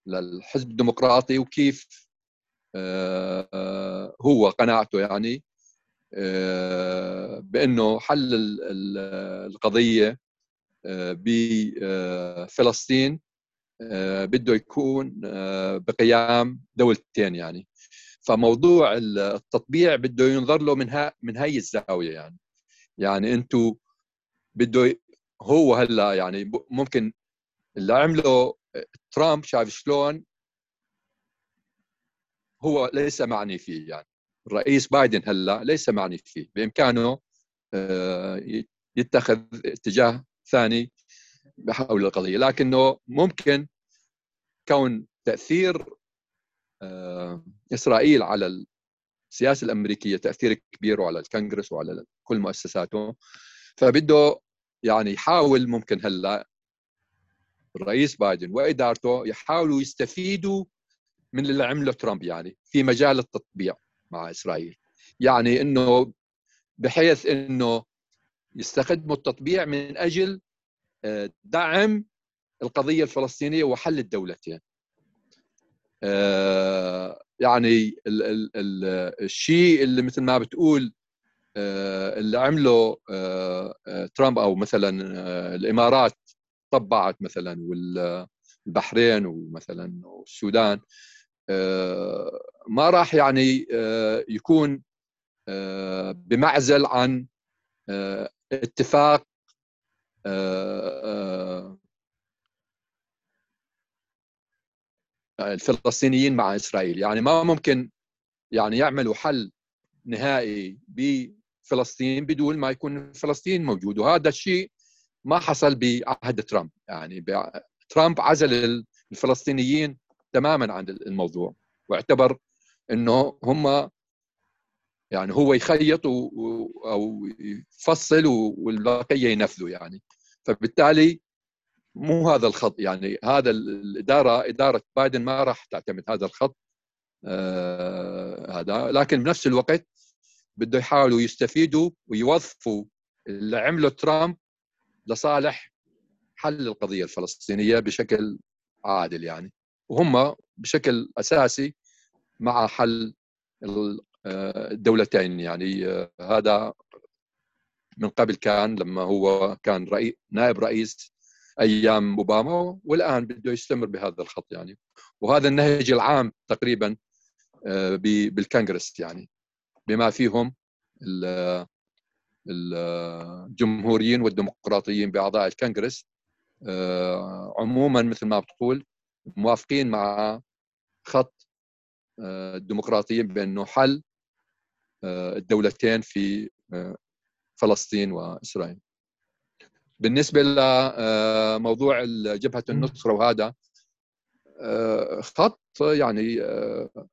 للحزب الديمقراطي وكيف آه، هو قناعته يعني. بأنه حل القضية بفلسطين بده يكون بقيام دولتين يعني. فموضوع التطبيع بده ينظر له من ها من هاي الزاوية يعني. يعني أنتم بده هو هلأ يعني ممكن اللي عمله ترامب شايف شلون؟ هو ليس معني فيه يعني. الرئيس بايدن هلا ليس معني فيه بإمكانه آه، يتخذ اتجاه ثاني بحول القضية لكنه ممكن كون تأثير آه، إسرائيل على السياسة الأمريكية تأثير كبير وعلى الكونغرس وعلى كل مؤسساته فبده يعني يحاول ممكن هلا الرئيس بايدن وإدارته يحاولوا يستفيدوا من اللي عمله ترامب يعني في مجال التطبيع. مع إسرائيل. يعني إنه بحيث إنه يستخدموا التطبيع من أجل آه، دعم القضية الفلسطينية وحل الدولتين. آه، يعني ال ال ال الشيء اللي مثل ما بتقول آه، اللي عمله ترامب أو مثلا الإمارات طبعت مثلا والبحرين ومثلا والسودان. ما راح يعني يكون بمعزل عن اتفاق الفلسطينيين مع إسرائيل. يعني ما ممكن يعني يعملوا حل نهائي بفلسطين بدون ما يكون فلسطين موجود. وهذا الشيء ما حصل بعهد ترامب. يعني ترامب عزل الفلسطينيين تماما عن الموضوع. واعتبر إنه هم يعني هو يخيط أو يفصل والبقيه ينفذوا يعني. فبالتالي مو هذا الخط يعني هذا الاداره إدارة بايدن ما راح تعتمد هذا الخط آه هذا. لكن بنفس الوقت بده يحاولوا يستفيدوا ويوظفوا اللي عمله ترامب لصالح حل القضية الفلسطينية بشكل عادل يعني. وهم بشكل أساسي مع حل آه، الدولتين. يعني آه، هذا من قبل كان لما هو كان رئي نائب رئيس أيام أوباما والآن بده يستمر بهذا الخط يعني. وهذا النهج العام تقريبا آه، بالكونغرس يعني. بما فيهم الجمهوريين والديمقراطيين بأعضاء الكونغرس عموما مثل ما بتقول موافقين مع خط الديمقراطيين بأنه حل آه، الدولتين في آه، فلسطين وإسرائيل. بالنسبة لموضوع آه، جبهة النصره وهذا خط يعني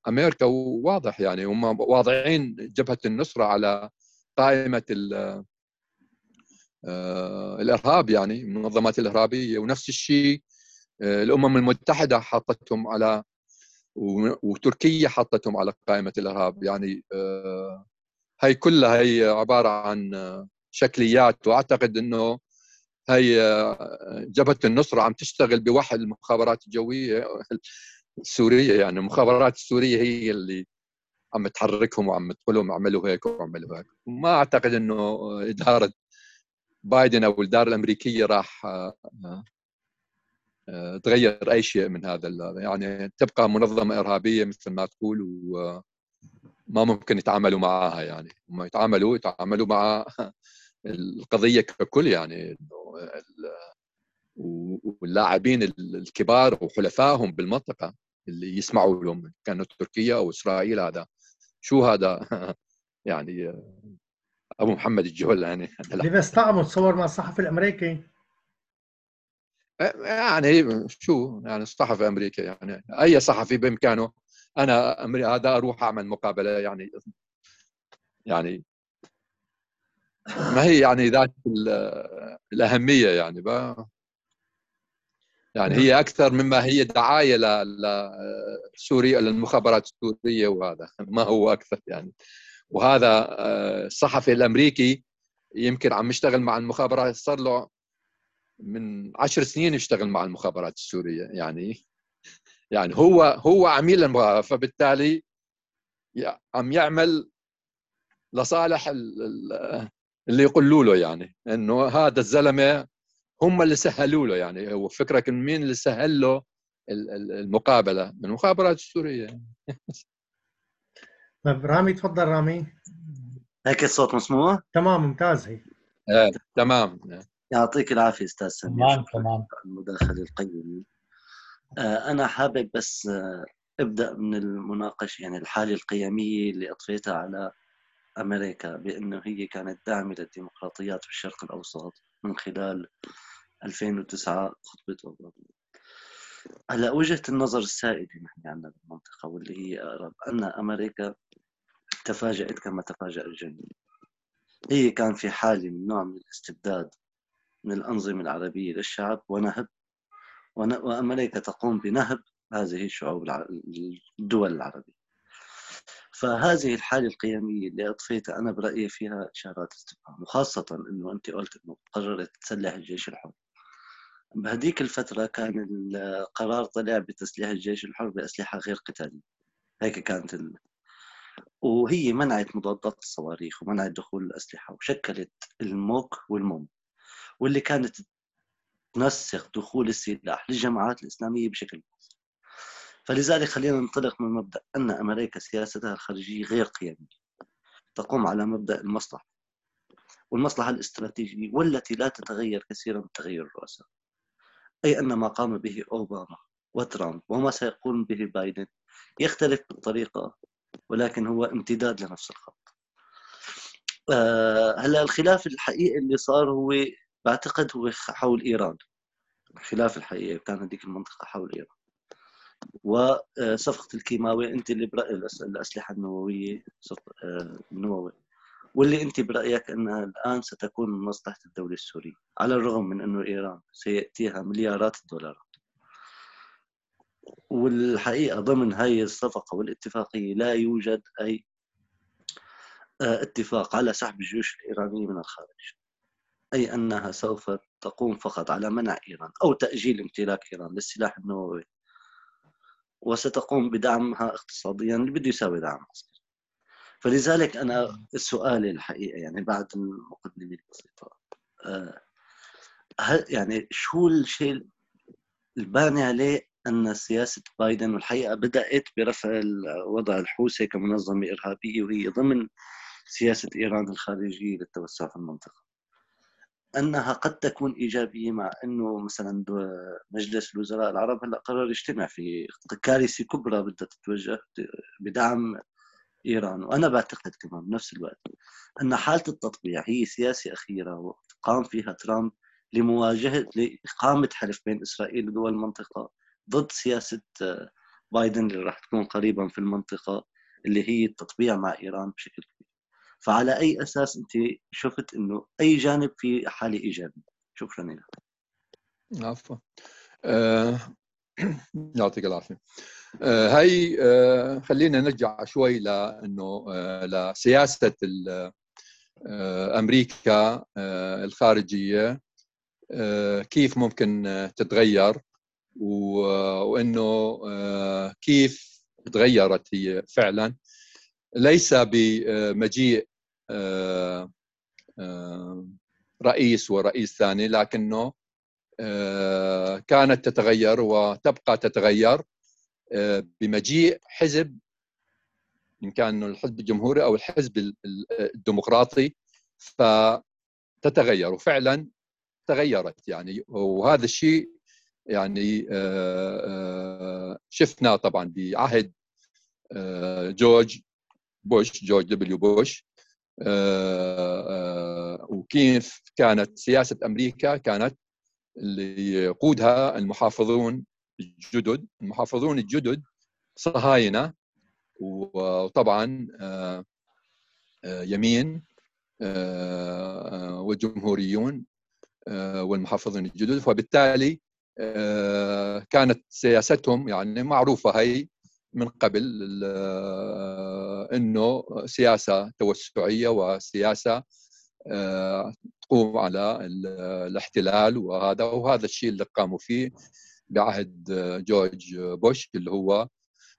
أمريكا واضح يعني هم واضعين جبهة النصره على قائمة الإرهاب يعني المنظمات الإرهابية ونفس الشيء الأمم المتحدة حطتهم على وتركيا حطتهم على قائمة الأرهاب. يعني آه، هي كلها هي عبارة عن شكليات. وأعتقد إنه هي آه، جبهة النصره عم تشتغل بوحي المخابرات الجويه السوريه يعني. المخابرات السوريه هي اللي عم تحركهم وعم تقول لهم اعملوا هيك واعملوا هيك. ما أعتقد إنه إدارة بايدن أو الإدارة الأمريكية راح آه، تغير أي شيء من هذا يعني تبقى منظمة إرهابية مثل ما تقول وما ممكن يتعاملوا معها يعني. هم يتعاملوا يتعاملوا مع القضية ككل يعني واللاعبين الكبار وحلفائهم بالمنطقة اللي يسمعوا لهم كانوا تركيا أو إسرائيل هذا. شو هذا؟ يعني أبو محمد الجهل يعني لذا استعمل تصور مع الصحفي الأمريكي. يعني شو يعني الصحفي أمريكا يعني أي صحفي بإمكانه أنا هذا أروح أعمل مقابلة يعني. يعني ما هي يعني ذات الأهمية يعني با يعني هي أكثر مما هي دعاية لسوريا للمخابرات السورية وهذا ما هو أكثر يعني. وهذا آه، الصحفي الأمريكي يمكن عم يشتغل مع المخابرات صار له من عشر سنين يشتغل مع المخابرات السورية يعني. يعني هو هو عميل المخابرات فبالتالي عم يعمل لصالح اللي يقولوا له يعني إنه هذا الزلمة هم اللي سهلوا له يعني. هو فكرك مين اللي سهل له المقابلة؟ من المخابرات السورية. طيب رامي تفضل رامي. هيك الصوت مسموع؟ تمام ممتاز هي. آه، تمام. يعطيك العافية أستاذ سمير. تمام تمام. المداخلة القيمة. آه، أنا حابب بس آه، أبدأ من المناقشة يعني الحالة القيمية اللي اضفيتها على أمريكا بأنه هي كانت داعمة للديمقراطيات في الشرق الأوسط من خلال 2009 خطبة أوباما. هلا وجهة النظر السائدة نحن عندنا بالمنطقة واللي هي أقرب أن أمريكا تفاجأت كما تفاجأ الجميع. هي كان في حالة من نوع من الاستبداد من الأنظمة العربية للشعب ونهب. ون- وأمريكا تقوم بنهب هذه الشعوب الدول العربية. فهذه الحالة القيمية اللي أضفيتها أنا برأيي فيها إشارات استفهام وخاصة أنه أنت قلت أنه قررت تسلح الجيش الحر. بهديك الفترة كان القرار طلع بتسليح الجيش الحر بأسلحة غير قتالية. هيك كانت ال... وهي منعت مضادات الصواريخ ومنعت دخول الأسلحة وشكلت الموك والموم. واللي كانت تنسق دخول السلاح للجماعات الإسلامية بشكل مباشر فلذلك خلينا ننطلق من مبدأ أن أمريكا سياستها الخارجية غير قيمية تقوم على مبدأ المصلحة. والمصلحة الاستراتيجية والتي لا تتغير كثيرا بتغير الرؤساء. أي أن ما قام به أوباما وترامب وما سيقوم به بايدن يختلف بالطريقة ولكن هو امتداد لنفس الخط. آه، هلا الخلاف الحقيقي اللي صار هو بعتقد هو حول إيران. الخلاف الحقيقي كان هذيك المنطقة حول إيران. وصفقة الكيماوي أنت اللي برأي الأس- الأسلحة النووية آه، النووي. واللي أنت برأيك أنها الآن ستكون من مصلحة الدولة السورية على الرغم من أنه إيران سيأتيها مليارات الدولارات. والحقيقة ضمن هاي الصفقة والاتفاقية لا يوجد أي آه، اتفاق على سحب الجيوش الإيرانية من الخارج. أي أنها سوف تقوم فقط على منع إيران أو تأجيل امتلاك إيران للسلاح النووي وستقوم بدعمها اقتصاديا اللي بده يساوي دعم عسكري. فلذلك أنا السؤال الحقيقة يعني بعد المقدمة البسيطة آه، هل يعني شو الشيء الباني عليه أن سياسة بايدن والحقيقة بدأت برفع وضع الحوثي كمنظمة إرهابية وهي ضمن سياسة إيران الخارجية للتوسع في المنطقة؟ أنها قد تكون إيجابية مع أنه مثلا مجلس الوزراء العرب هلأ قرر يجتمع في كارثة كبرى بدها تتوجه بدعم إيران. وأنا بعتقد كمان بنفس الوقت أن حالة التطبيع هي سياسة أخيرة قام فيها ترامب لمواجهة لإقامة حلف بين إسرائيل ودول المنطقة ضد سياسة آه، بايدن اللي راح تكون قريبا في المنطقة اللي هي التطبيع مع إيران بشكل كبير. فعلى أي أساس أنت شفت أنه أي جانب في حالة إيجابية؟ شكرا لك. عفوا. آه، يعطيك العافية. آه، هي آه، خلينا نرجع شوي لأنه آه، لسياسة آه، أمريكا آه، الخارجية كيف ممكن تتغير وإنه كيف تغيرت هي فعلا. ليس بمجيء آه، آه، رئيس ورئيس ثاني لكنه آه، كانت تتغير وتبقى تتغير بمجيء حزب إن كان الحزب الجمهوري أو الحزب ال- ال- الديمقراطي فتتغير. وفعلا تغيرت يعني. وهذا الشيء يعني شفناه طبعا بعهد جورج بوش جورج دبليو بوش. آه، آه، وكيف كانت سياسة أمريكا كانت اللي يقودها المحافظون الجدد. المحافظون الجدد صهاينة وطبعا آه، يمين والجمهوريون والمحافظون الجدد. فبالتالي كانت سياستهم يعني معروفة هي من قبل آه، إنه سياسة توسعية وسياسة آه، تقوم على ال- الاحتلال وهذا وهذا الشيء اللي قاموا فيه بعهد آه، جورج بوش اللي هو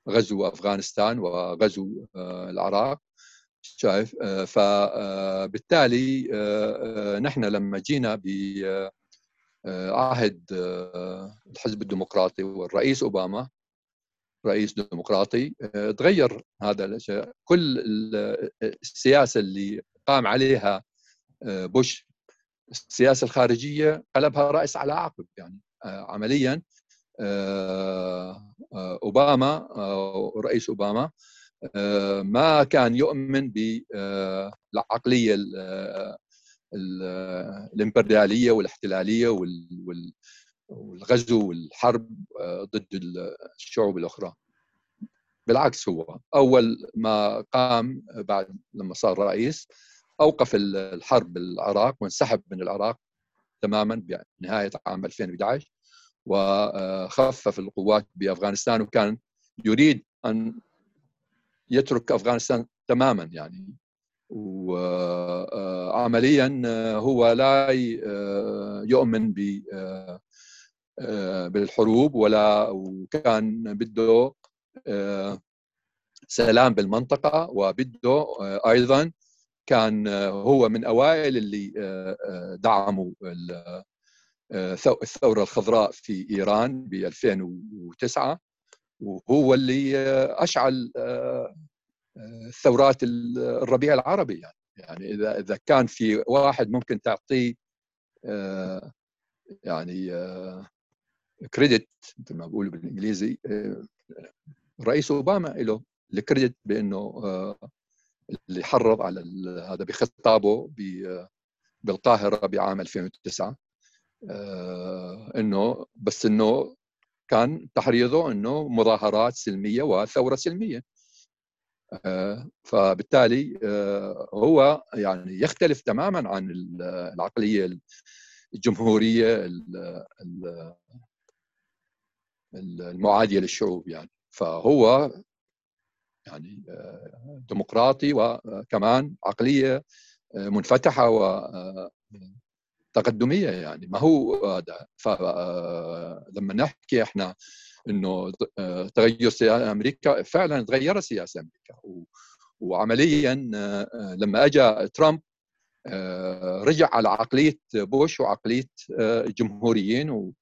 غزو أفغانستان وغزو العراق. شايف؟ فبالتالي نحن لما جينا بعهد الحزب الديمقراطي والرئيس أوباما رئيس ديمقراطي تغير هذا الشيء كل السياسة اللي قام عليها بوش السياسة الخارجية قلبها رأس على عقب. يعني عمليا أوباما رئيس أوباما ما كان يؤمن بالعقليه الإمبريالية والإحتلالية والغزو والحرب ضد الشعوب الأخرى. بالعكس هو أول ما قام بعد لما صار رئيس أوقف الحرب بالعراق وانسحب من العراق تماما بنهاية عام 2011 وخفف القوات بأفغانستان وكان يريد أن يترك أفغانستان تماما يعني. وعمليا هو لا يؤمن ب بالحروب ولا وكان بده سلام بالمنطقة وبده أيضا كان هو من أوائل اللي دعموا الثورة الخضراء في إيران ب 2009 وهو اللي أشعل ثورات الربيع العربي يعني. يعني إذا إذا كان في واحد ممكن تعطيه يعني كريدت مثل ما بقولوا بالإنجليزي الرئيس أوباما له الكريدت بإنه اللي حرض على هذا بخطابه بالقاهرة بعام 2009 إنه بس إنه كان تحريضه إنه مظاهرات سلمية وثورة سلمية فبالتالي هو يعني يختلف تماما عن العقلية الجمهورية المعادية للشعوب يعني. فهو يعني ديمقراطي وكمان عقلية منفتحة وتقدميه يعني. ما هو هذا؟ فلما نحكي إحنا إنه تغير سياسه أمريكا فعلا تغيرت سياسة أمريكا. وعمليا لما اجى ترامب رجع على عقلية بوش وعقلية الجمهوريين و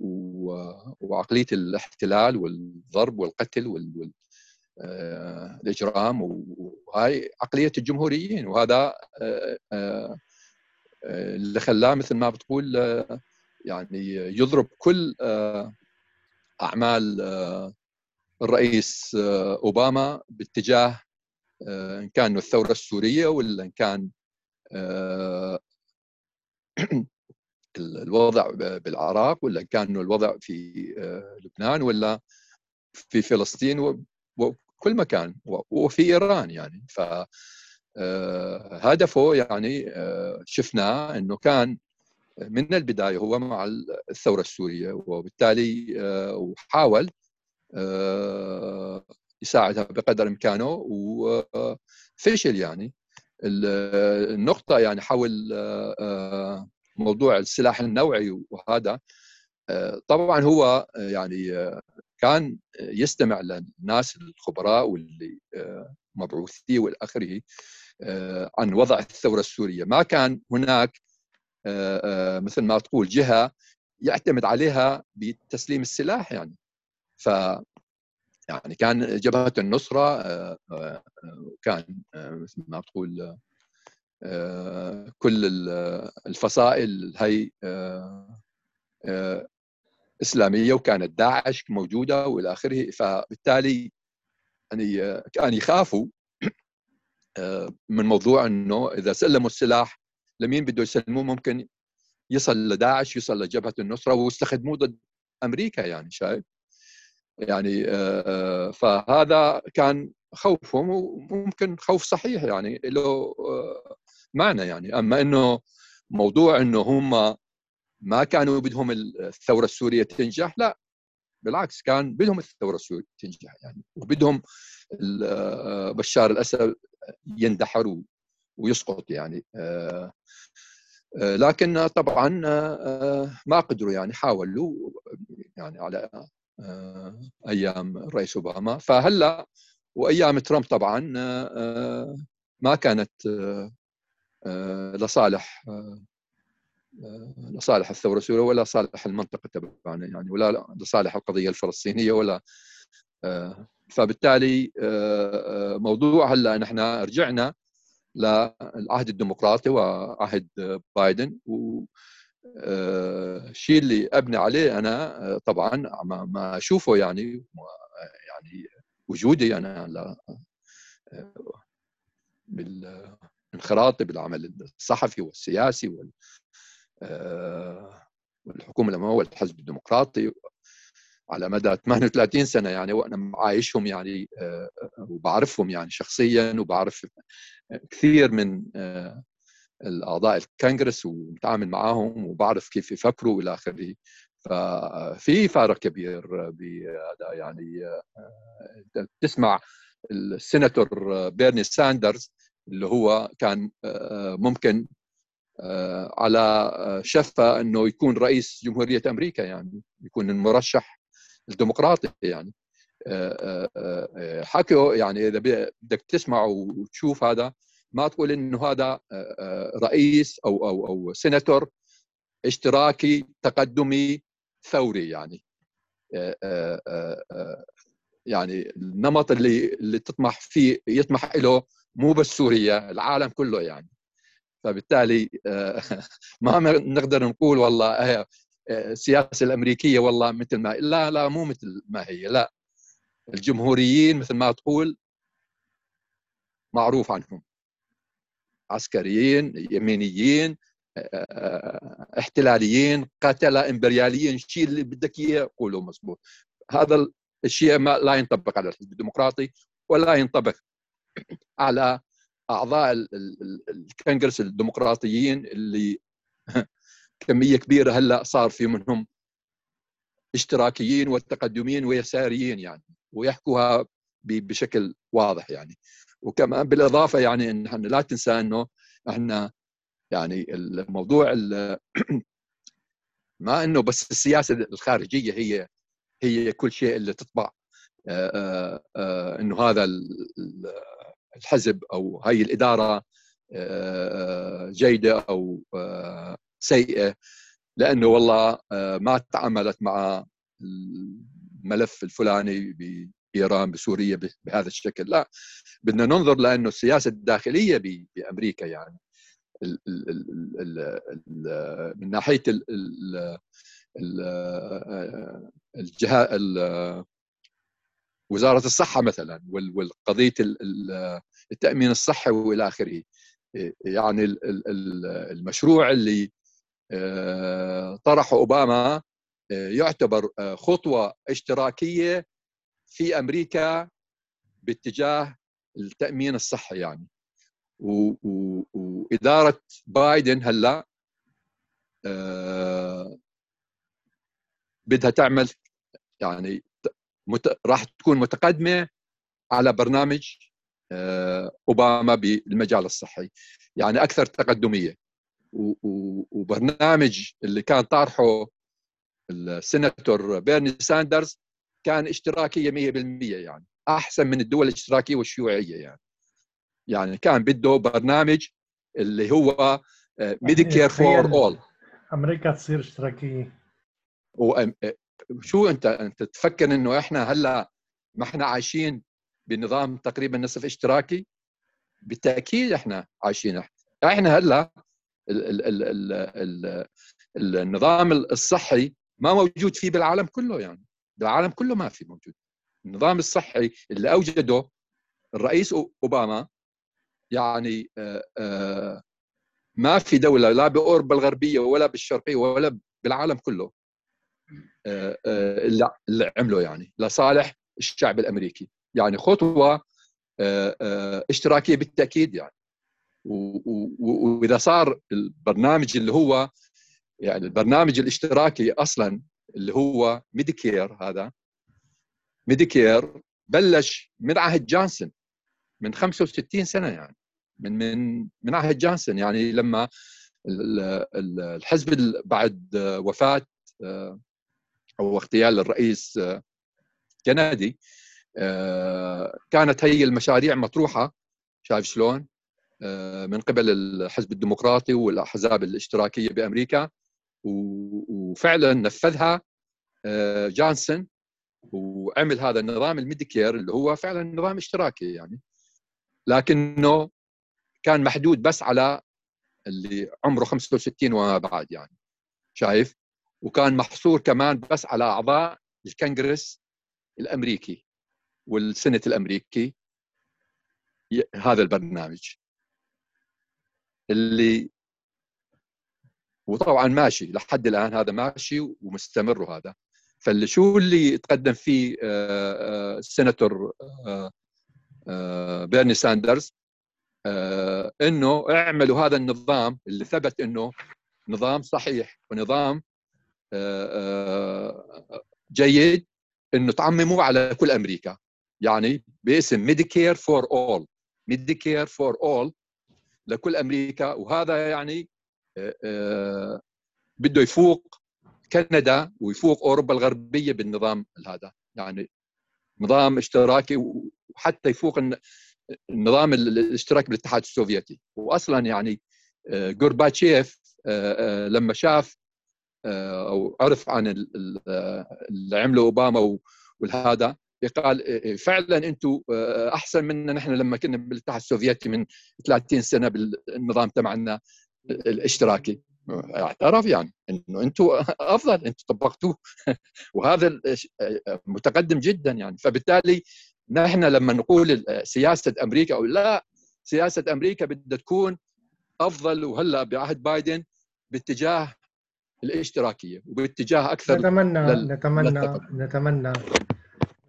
وعقلية الاحتلال والضرب والقتل وال الإجرام وهاي عقلية الجمهوريين. وهذا اللي خلاه مثل ما بتقول يعني يضرب كل أعمال الرئيس أوباما باتجاه إن كان الثورة السورية ولا إن كان الوضع بالعراق ولا كان الوضع في لبنان ولا في فلسطين وكل مكان وفي إيران يعني. ف هدفه يعني شفناه إنه كان من البداية هو مع الثورة السورية وبالتالي وحاول يساعدها بقدر إمكانه وفشل يعني. النقطة يعني حول موضوع السلاح النوعي وهذا طبعا هو يعني كان يستمع للناس الخبراء واللي مبعوثيه والى اخره عن وضع الثورة السورية. ما كان هناك مثل ما تقول جهة يعتمد عليها بتسليم السلاح يعني. ف يعني كان جبهة النصرة كان مثل ما تقول كل الفصائل هي إسلامية وكانت داعش موجودة والى اخره فبالتالي يعني كان يخافوا من موضوع إنه إذا سلموا السلاح لمين بده يسلموه؟ ممكن يصل لداعش يصل لجبهة النصرة ويستخدموه ضد أمريكا يعني شايف؟ يعني فهذا كان خوفهم وممكن خوف صحيح يعني له معنى يعني. أما إنه موضوع إنه هم ما كانوا بدهم الثورة السورية تنجح لا بالعكس كان بدهم الثورة السورية تنجح يعني. وبدهم بشار الأسد يندحر ويسقط يعني. لكن طبعا ما قدروا يعني حاولوا يعني على أيام الرئيس أوباما. فهلأ وأيام ترامب طبعا ما كانت لصالح لصالح الثورة السورية ولا صالح المنطقة تبعنا يعني ولا لصالح القضية الفلسطينية ولا فبالتالي موضوع هلا نحن رجعنا للعهد الديمقراطي وعهد بايدن و الشيء اللي أبني عليه أنا طبعا ما أشوفه يعني يعني وجودي أنا بالانخراطي بالعمل الصحفي والسياسي وال والحكومة الأموية والحزب الديمقراطي على مدى 38 سنة يعني وأنا عايشهم يعني وبعرفهم يعني شخصيا وبعرف كثير من الأعضاء الكونغرس ومتعامل معاهم وبعرف كيف يفكروا إلى آخره. ففي فارق كبير بهذا يعني تسمع السيناتور بيرني ساندرز اللي هو كان ممكن على شفة إنه يكون رئيس جمهورية أمريكا يعني يكون المرشح الديمقراطي يعني. حكوا يعني إذا بدك تسمع وتشوف هذا ما تقول إنه هذا رئيس أو أو أو سيناتور اشتراكي تقدمي ثوري يعني. يعني النمط اللي اللي تطمح فيه يطمح له مو بس سوريا العالم كله يعني. فبالتالي ما نقدر نقول والله السياسة الأمريكية والله مثل ما لا لا مو مثل ما هي لا. الجمهوريين مثل ما تقول معروف عنهم. عسكريين يمينيين احتلاليين قتلة إمبرياليين الشيء اللي بدك إياه قوله مضبوط هذا الشيء ما لا ينطبق على الحزب الديمقراطي ولا ينطبق على أعضاء الكونغرس الديمقراطيين اللي كمية كبيرة هلأ صار في منهم اشتراكيين والتقدمين ويساريين يعني ويحكوها بشكل واضح يعني. وكمان بالإضافة يعني إن إحنا لا تنسى إنه إحنا يعني الموضوع ما إنه بس السياسة الخارجية هي هي كل شيء اللي تطبع. إنه هذا الحزب أو هاي الإدارة جيدة أو سيئة لأنه والله ما تعاملت مع الملف الفلاني بإيران بسوريا بهذا الشكل. لا بدنا ننظر لأنه السياسة الداخلية بأمريكا يعني. ال ال من ناحية الجهة وزارة الصحة مثلا والقضية التأمين الصحي وإلى آخره. يعني المشروع اللي طرحه أوباما يعتبر خطوة اشتراكية في أمريكا باتجاه التأمين الصحي يعني. وإدارة بايدن هلأ آه بدها تعمل يعني مت... راح تكون متقدمة على برنامج آه أوباما بالمجال الصحي. يعني أكثر تقدمية. و... و... وبرنامج اللي كان طرحه السيناتور بيرني ساندرز كان اشتراكية 100% يعني. أحسن من الدول الاشتراكية والشيوعية يعني. يعني كان بده برنامج اللي هو Medicare for all أمريكا تصير اشتراكية. شو أنت أنت تفكر إنه إحنا هلأ ما إحنا عايشين بنظام تقريبا نصف اشتراكي؟ بالتأكيد إحنا عايشين إحنا. هلأ ال ال ال ال النظام الصحي ما موجود فيه بالعالم كله يعني. بالعالم كله ما في موجود. النظام الصحي اللي أوجده الرئيس أوباما يعني ما في دولة لا بأوروبا الغربية ولا بالشرقية ولا بالعالم كله. اللي, اللي عمله يعني لصالح الشعب الأمريكي. يعني خطوة اشتراكية بالتأكيد يعني. وإذا صار البرنامج اللي هو يعني البرنامج الاشتراكي أصلا اللي هو Medicare هذا Medicare بلش من عهد جانسون من 65 سنة يعني. من من من عهد جانسون يعني لما الحزب بعد وفاة أو اغتيال الرئيس كندي كانت هي المشاريع مطروحة. شايف شلون؟ من قبل الحزب الديمقراطي والأحزاب الاشتراكية بأمريكا. وفعلا نفذها جانسون وعمل هذا النظام الميديكير اللي هو فعلا نظام اشتراكي يعني. لكنه كان محدود بس على اللي عمره 65 وما بعد يعني. شايف؟ وكان محصور كمان بس على أعضاء الكونغرس الأمريكي والسنة الأمريكي هذا البرنامج. اللي وطبعا ماشي لحد الآن هذا ماشي ومستمر هذا. فاللي شو اللي تقدم فيه آه، آه، السيناتور آه، بيرني ساندرز إنه اعملوا هذا النظام اللي ثبت إنه نظام صحيح ونظام جيد إنه تعمموا على كل أمريكا. يعني باسم Medicare for all Medicare for all لكل أمريكا. وهذا يعني بده يفوق كندا ويفوق أوروبا الغربية بالنظام هذا. يعني نظام اشتراكي وحتى يفوق النظام الاشتراكي بالاتحاد السوفيتي. واصلا يعني جورباتشيف آه، آه، لما شاف آه، أو عرف عن اللي عمله أوباما والهذا. قال فعلا أنتم أحسن منا نحن لما كنا بالاتحاد السوفيتي من 30 سنة بالنظام تبعنا الاشتراكي. اعترف يعني إنه أنتم أفضل أنتم طبقتوه. وهذا متقدم جدا يعني. فبالتالي نحن لما نقول سياسة أمريكا أو لا سياسة أمريكا بدها تكون أفضل. وهلأ بعهد بايدن باتجاه الاشتراكية وباتجاه أكثر نتمنى لل... نتمنى نتمنى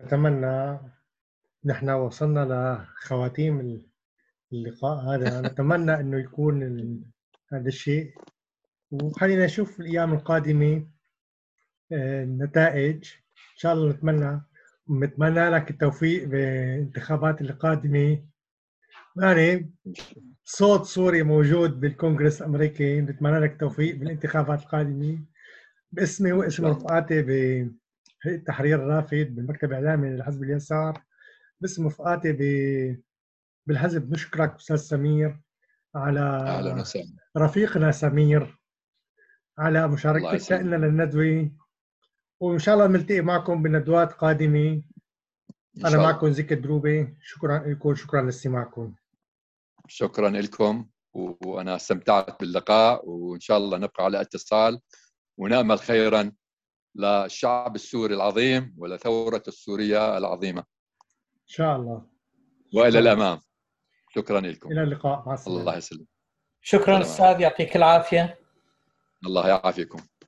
نتمنى نحن وصلنا لخواتيم اللقاء هذا. نتمنى إنه يكون هذا الشيء. وخلينا نشوف الأيام القادمة النتائج. إن شاء الله نتمنى نتمنى لك التوفيق بالانتخابات القادمة. يعني صوت سوري موجود بالكونغرس الأمريكي. نتمنى لك التوفيق بالانتخابات القادمة. باسمي واسم رفقاتي بهيئه تحرير الرافد بالمكتب الإعلامي للحزب اليسار. باسم رفقاتي بالحزب نشكرك أستاذ سمير. على أهلا وسهلا. رفيقنا سمير. على مشاركتك لنا للندوة. وإن شاء الله نلتقي معكم بندوات قادمة. أنا معكم زكي الدروبي. شكرا لكم شكرا لاستماعكم. شكرا لكم وأنا استمتعت باللقاء وإن شاء الله نبقى على اتصال. ونأمل خيرا للشعب السوري العظيم ولثورة السورية العظيمة. إن شاء الله. وإلى الأمام. شكرا لكم. إلى اللقاء. مع السلامة. الله يسلمك. شكرا أستاذ يعطيك العافية. الله يعافيكم.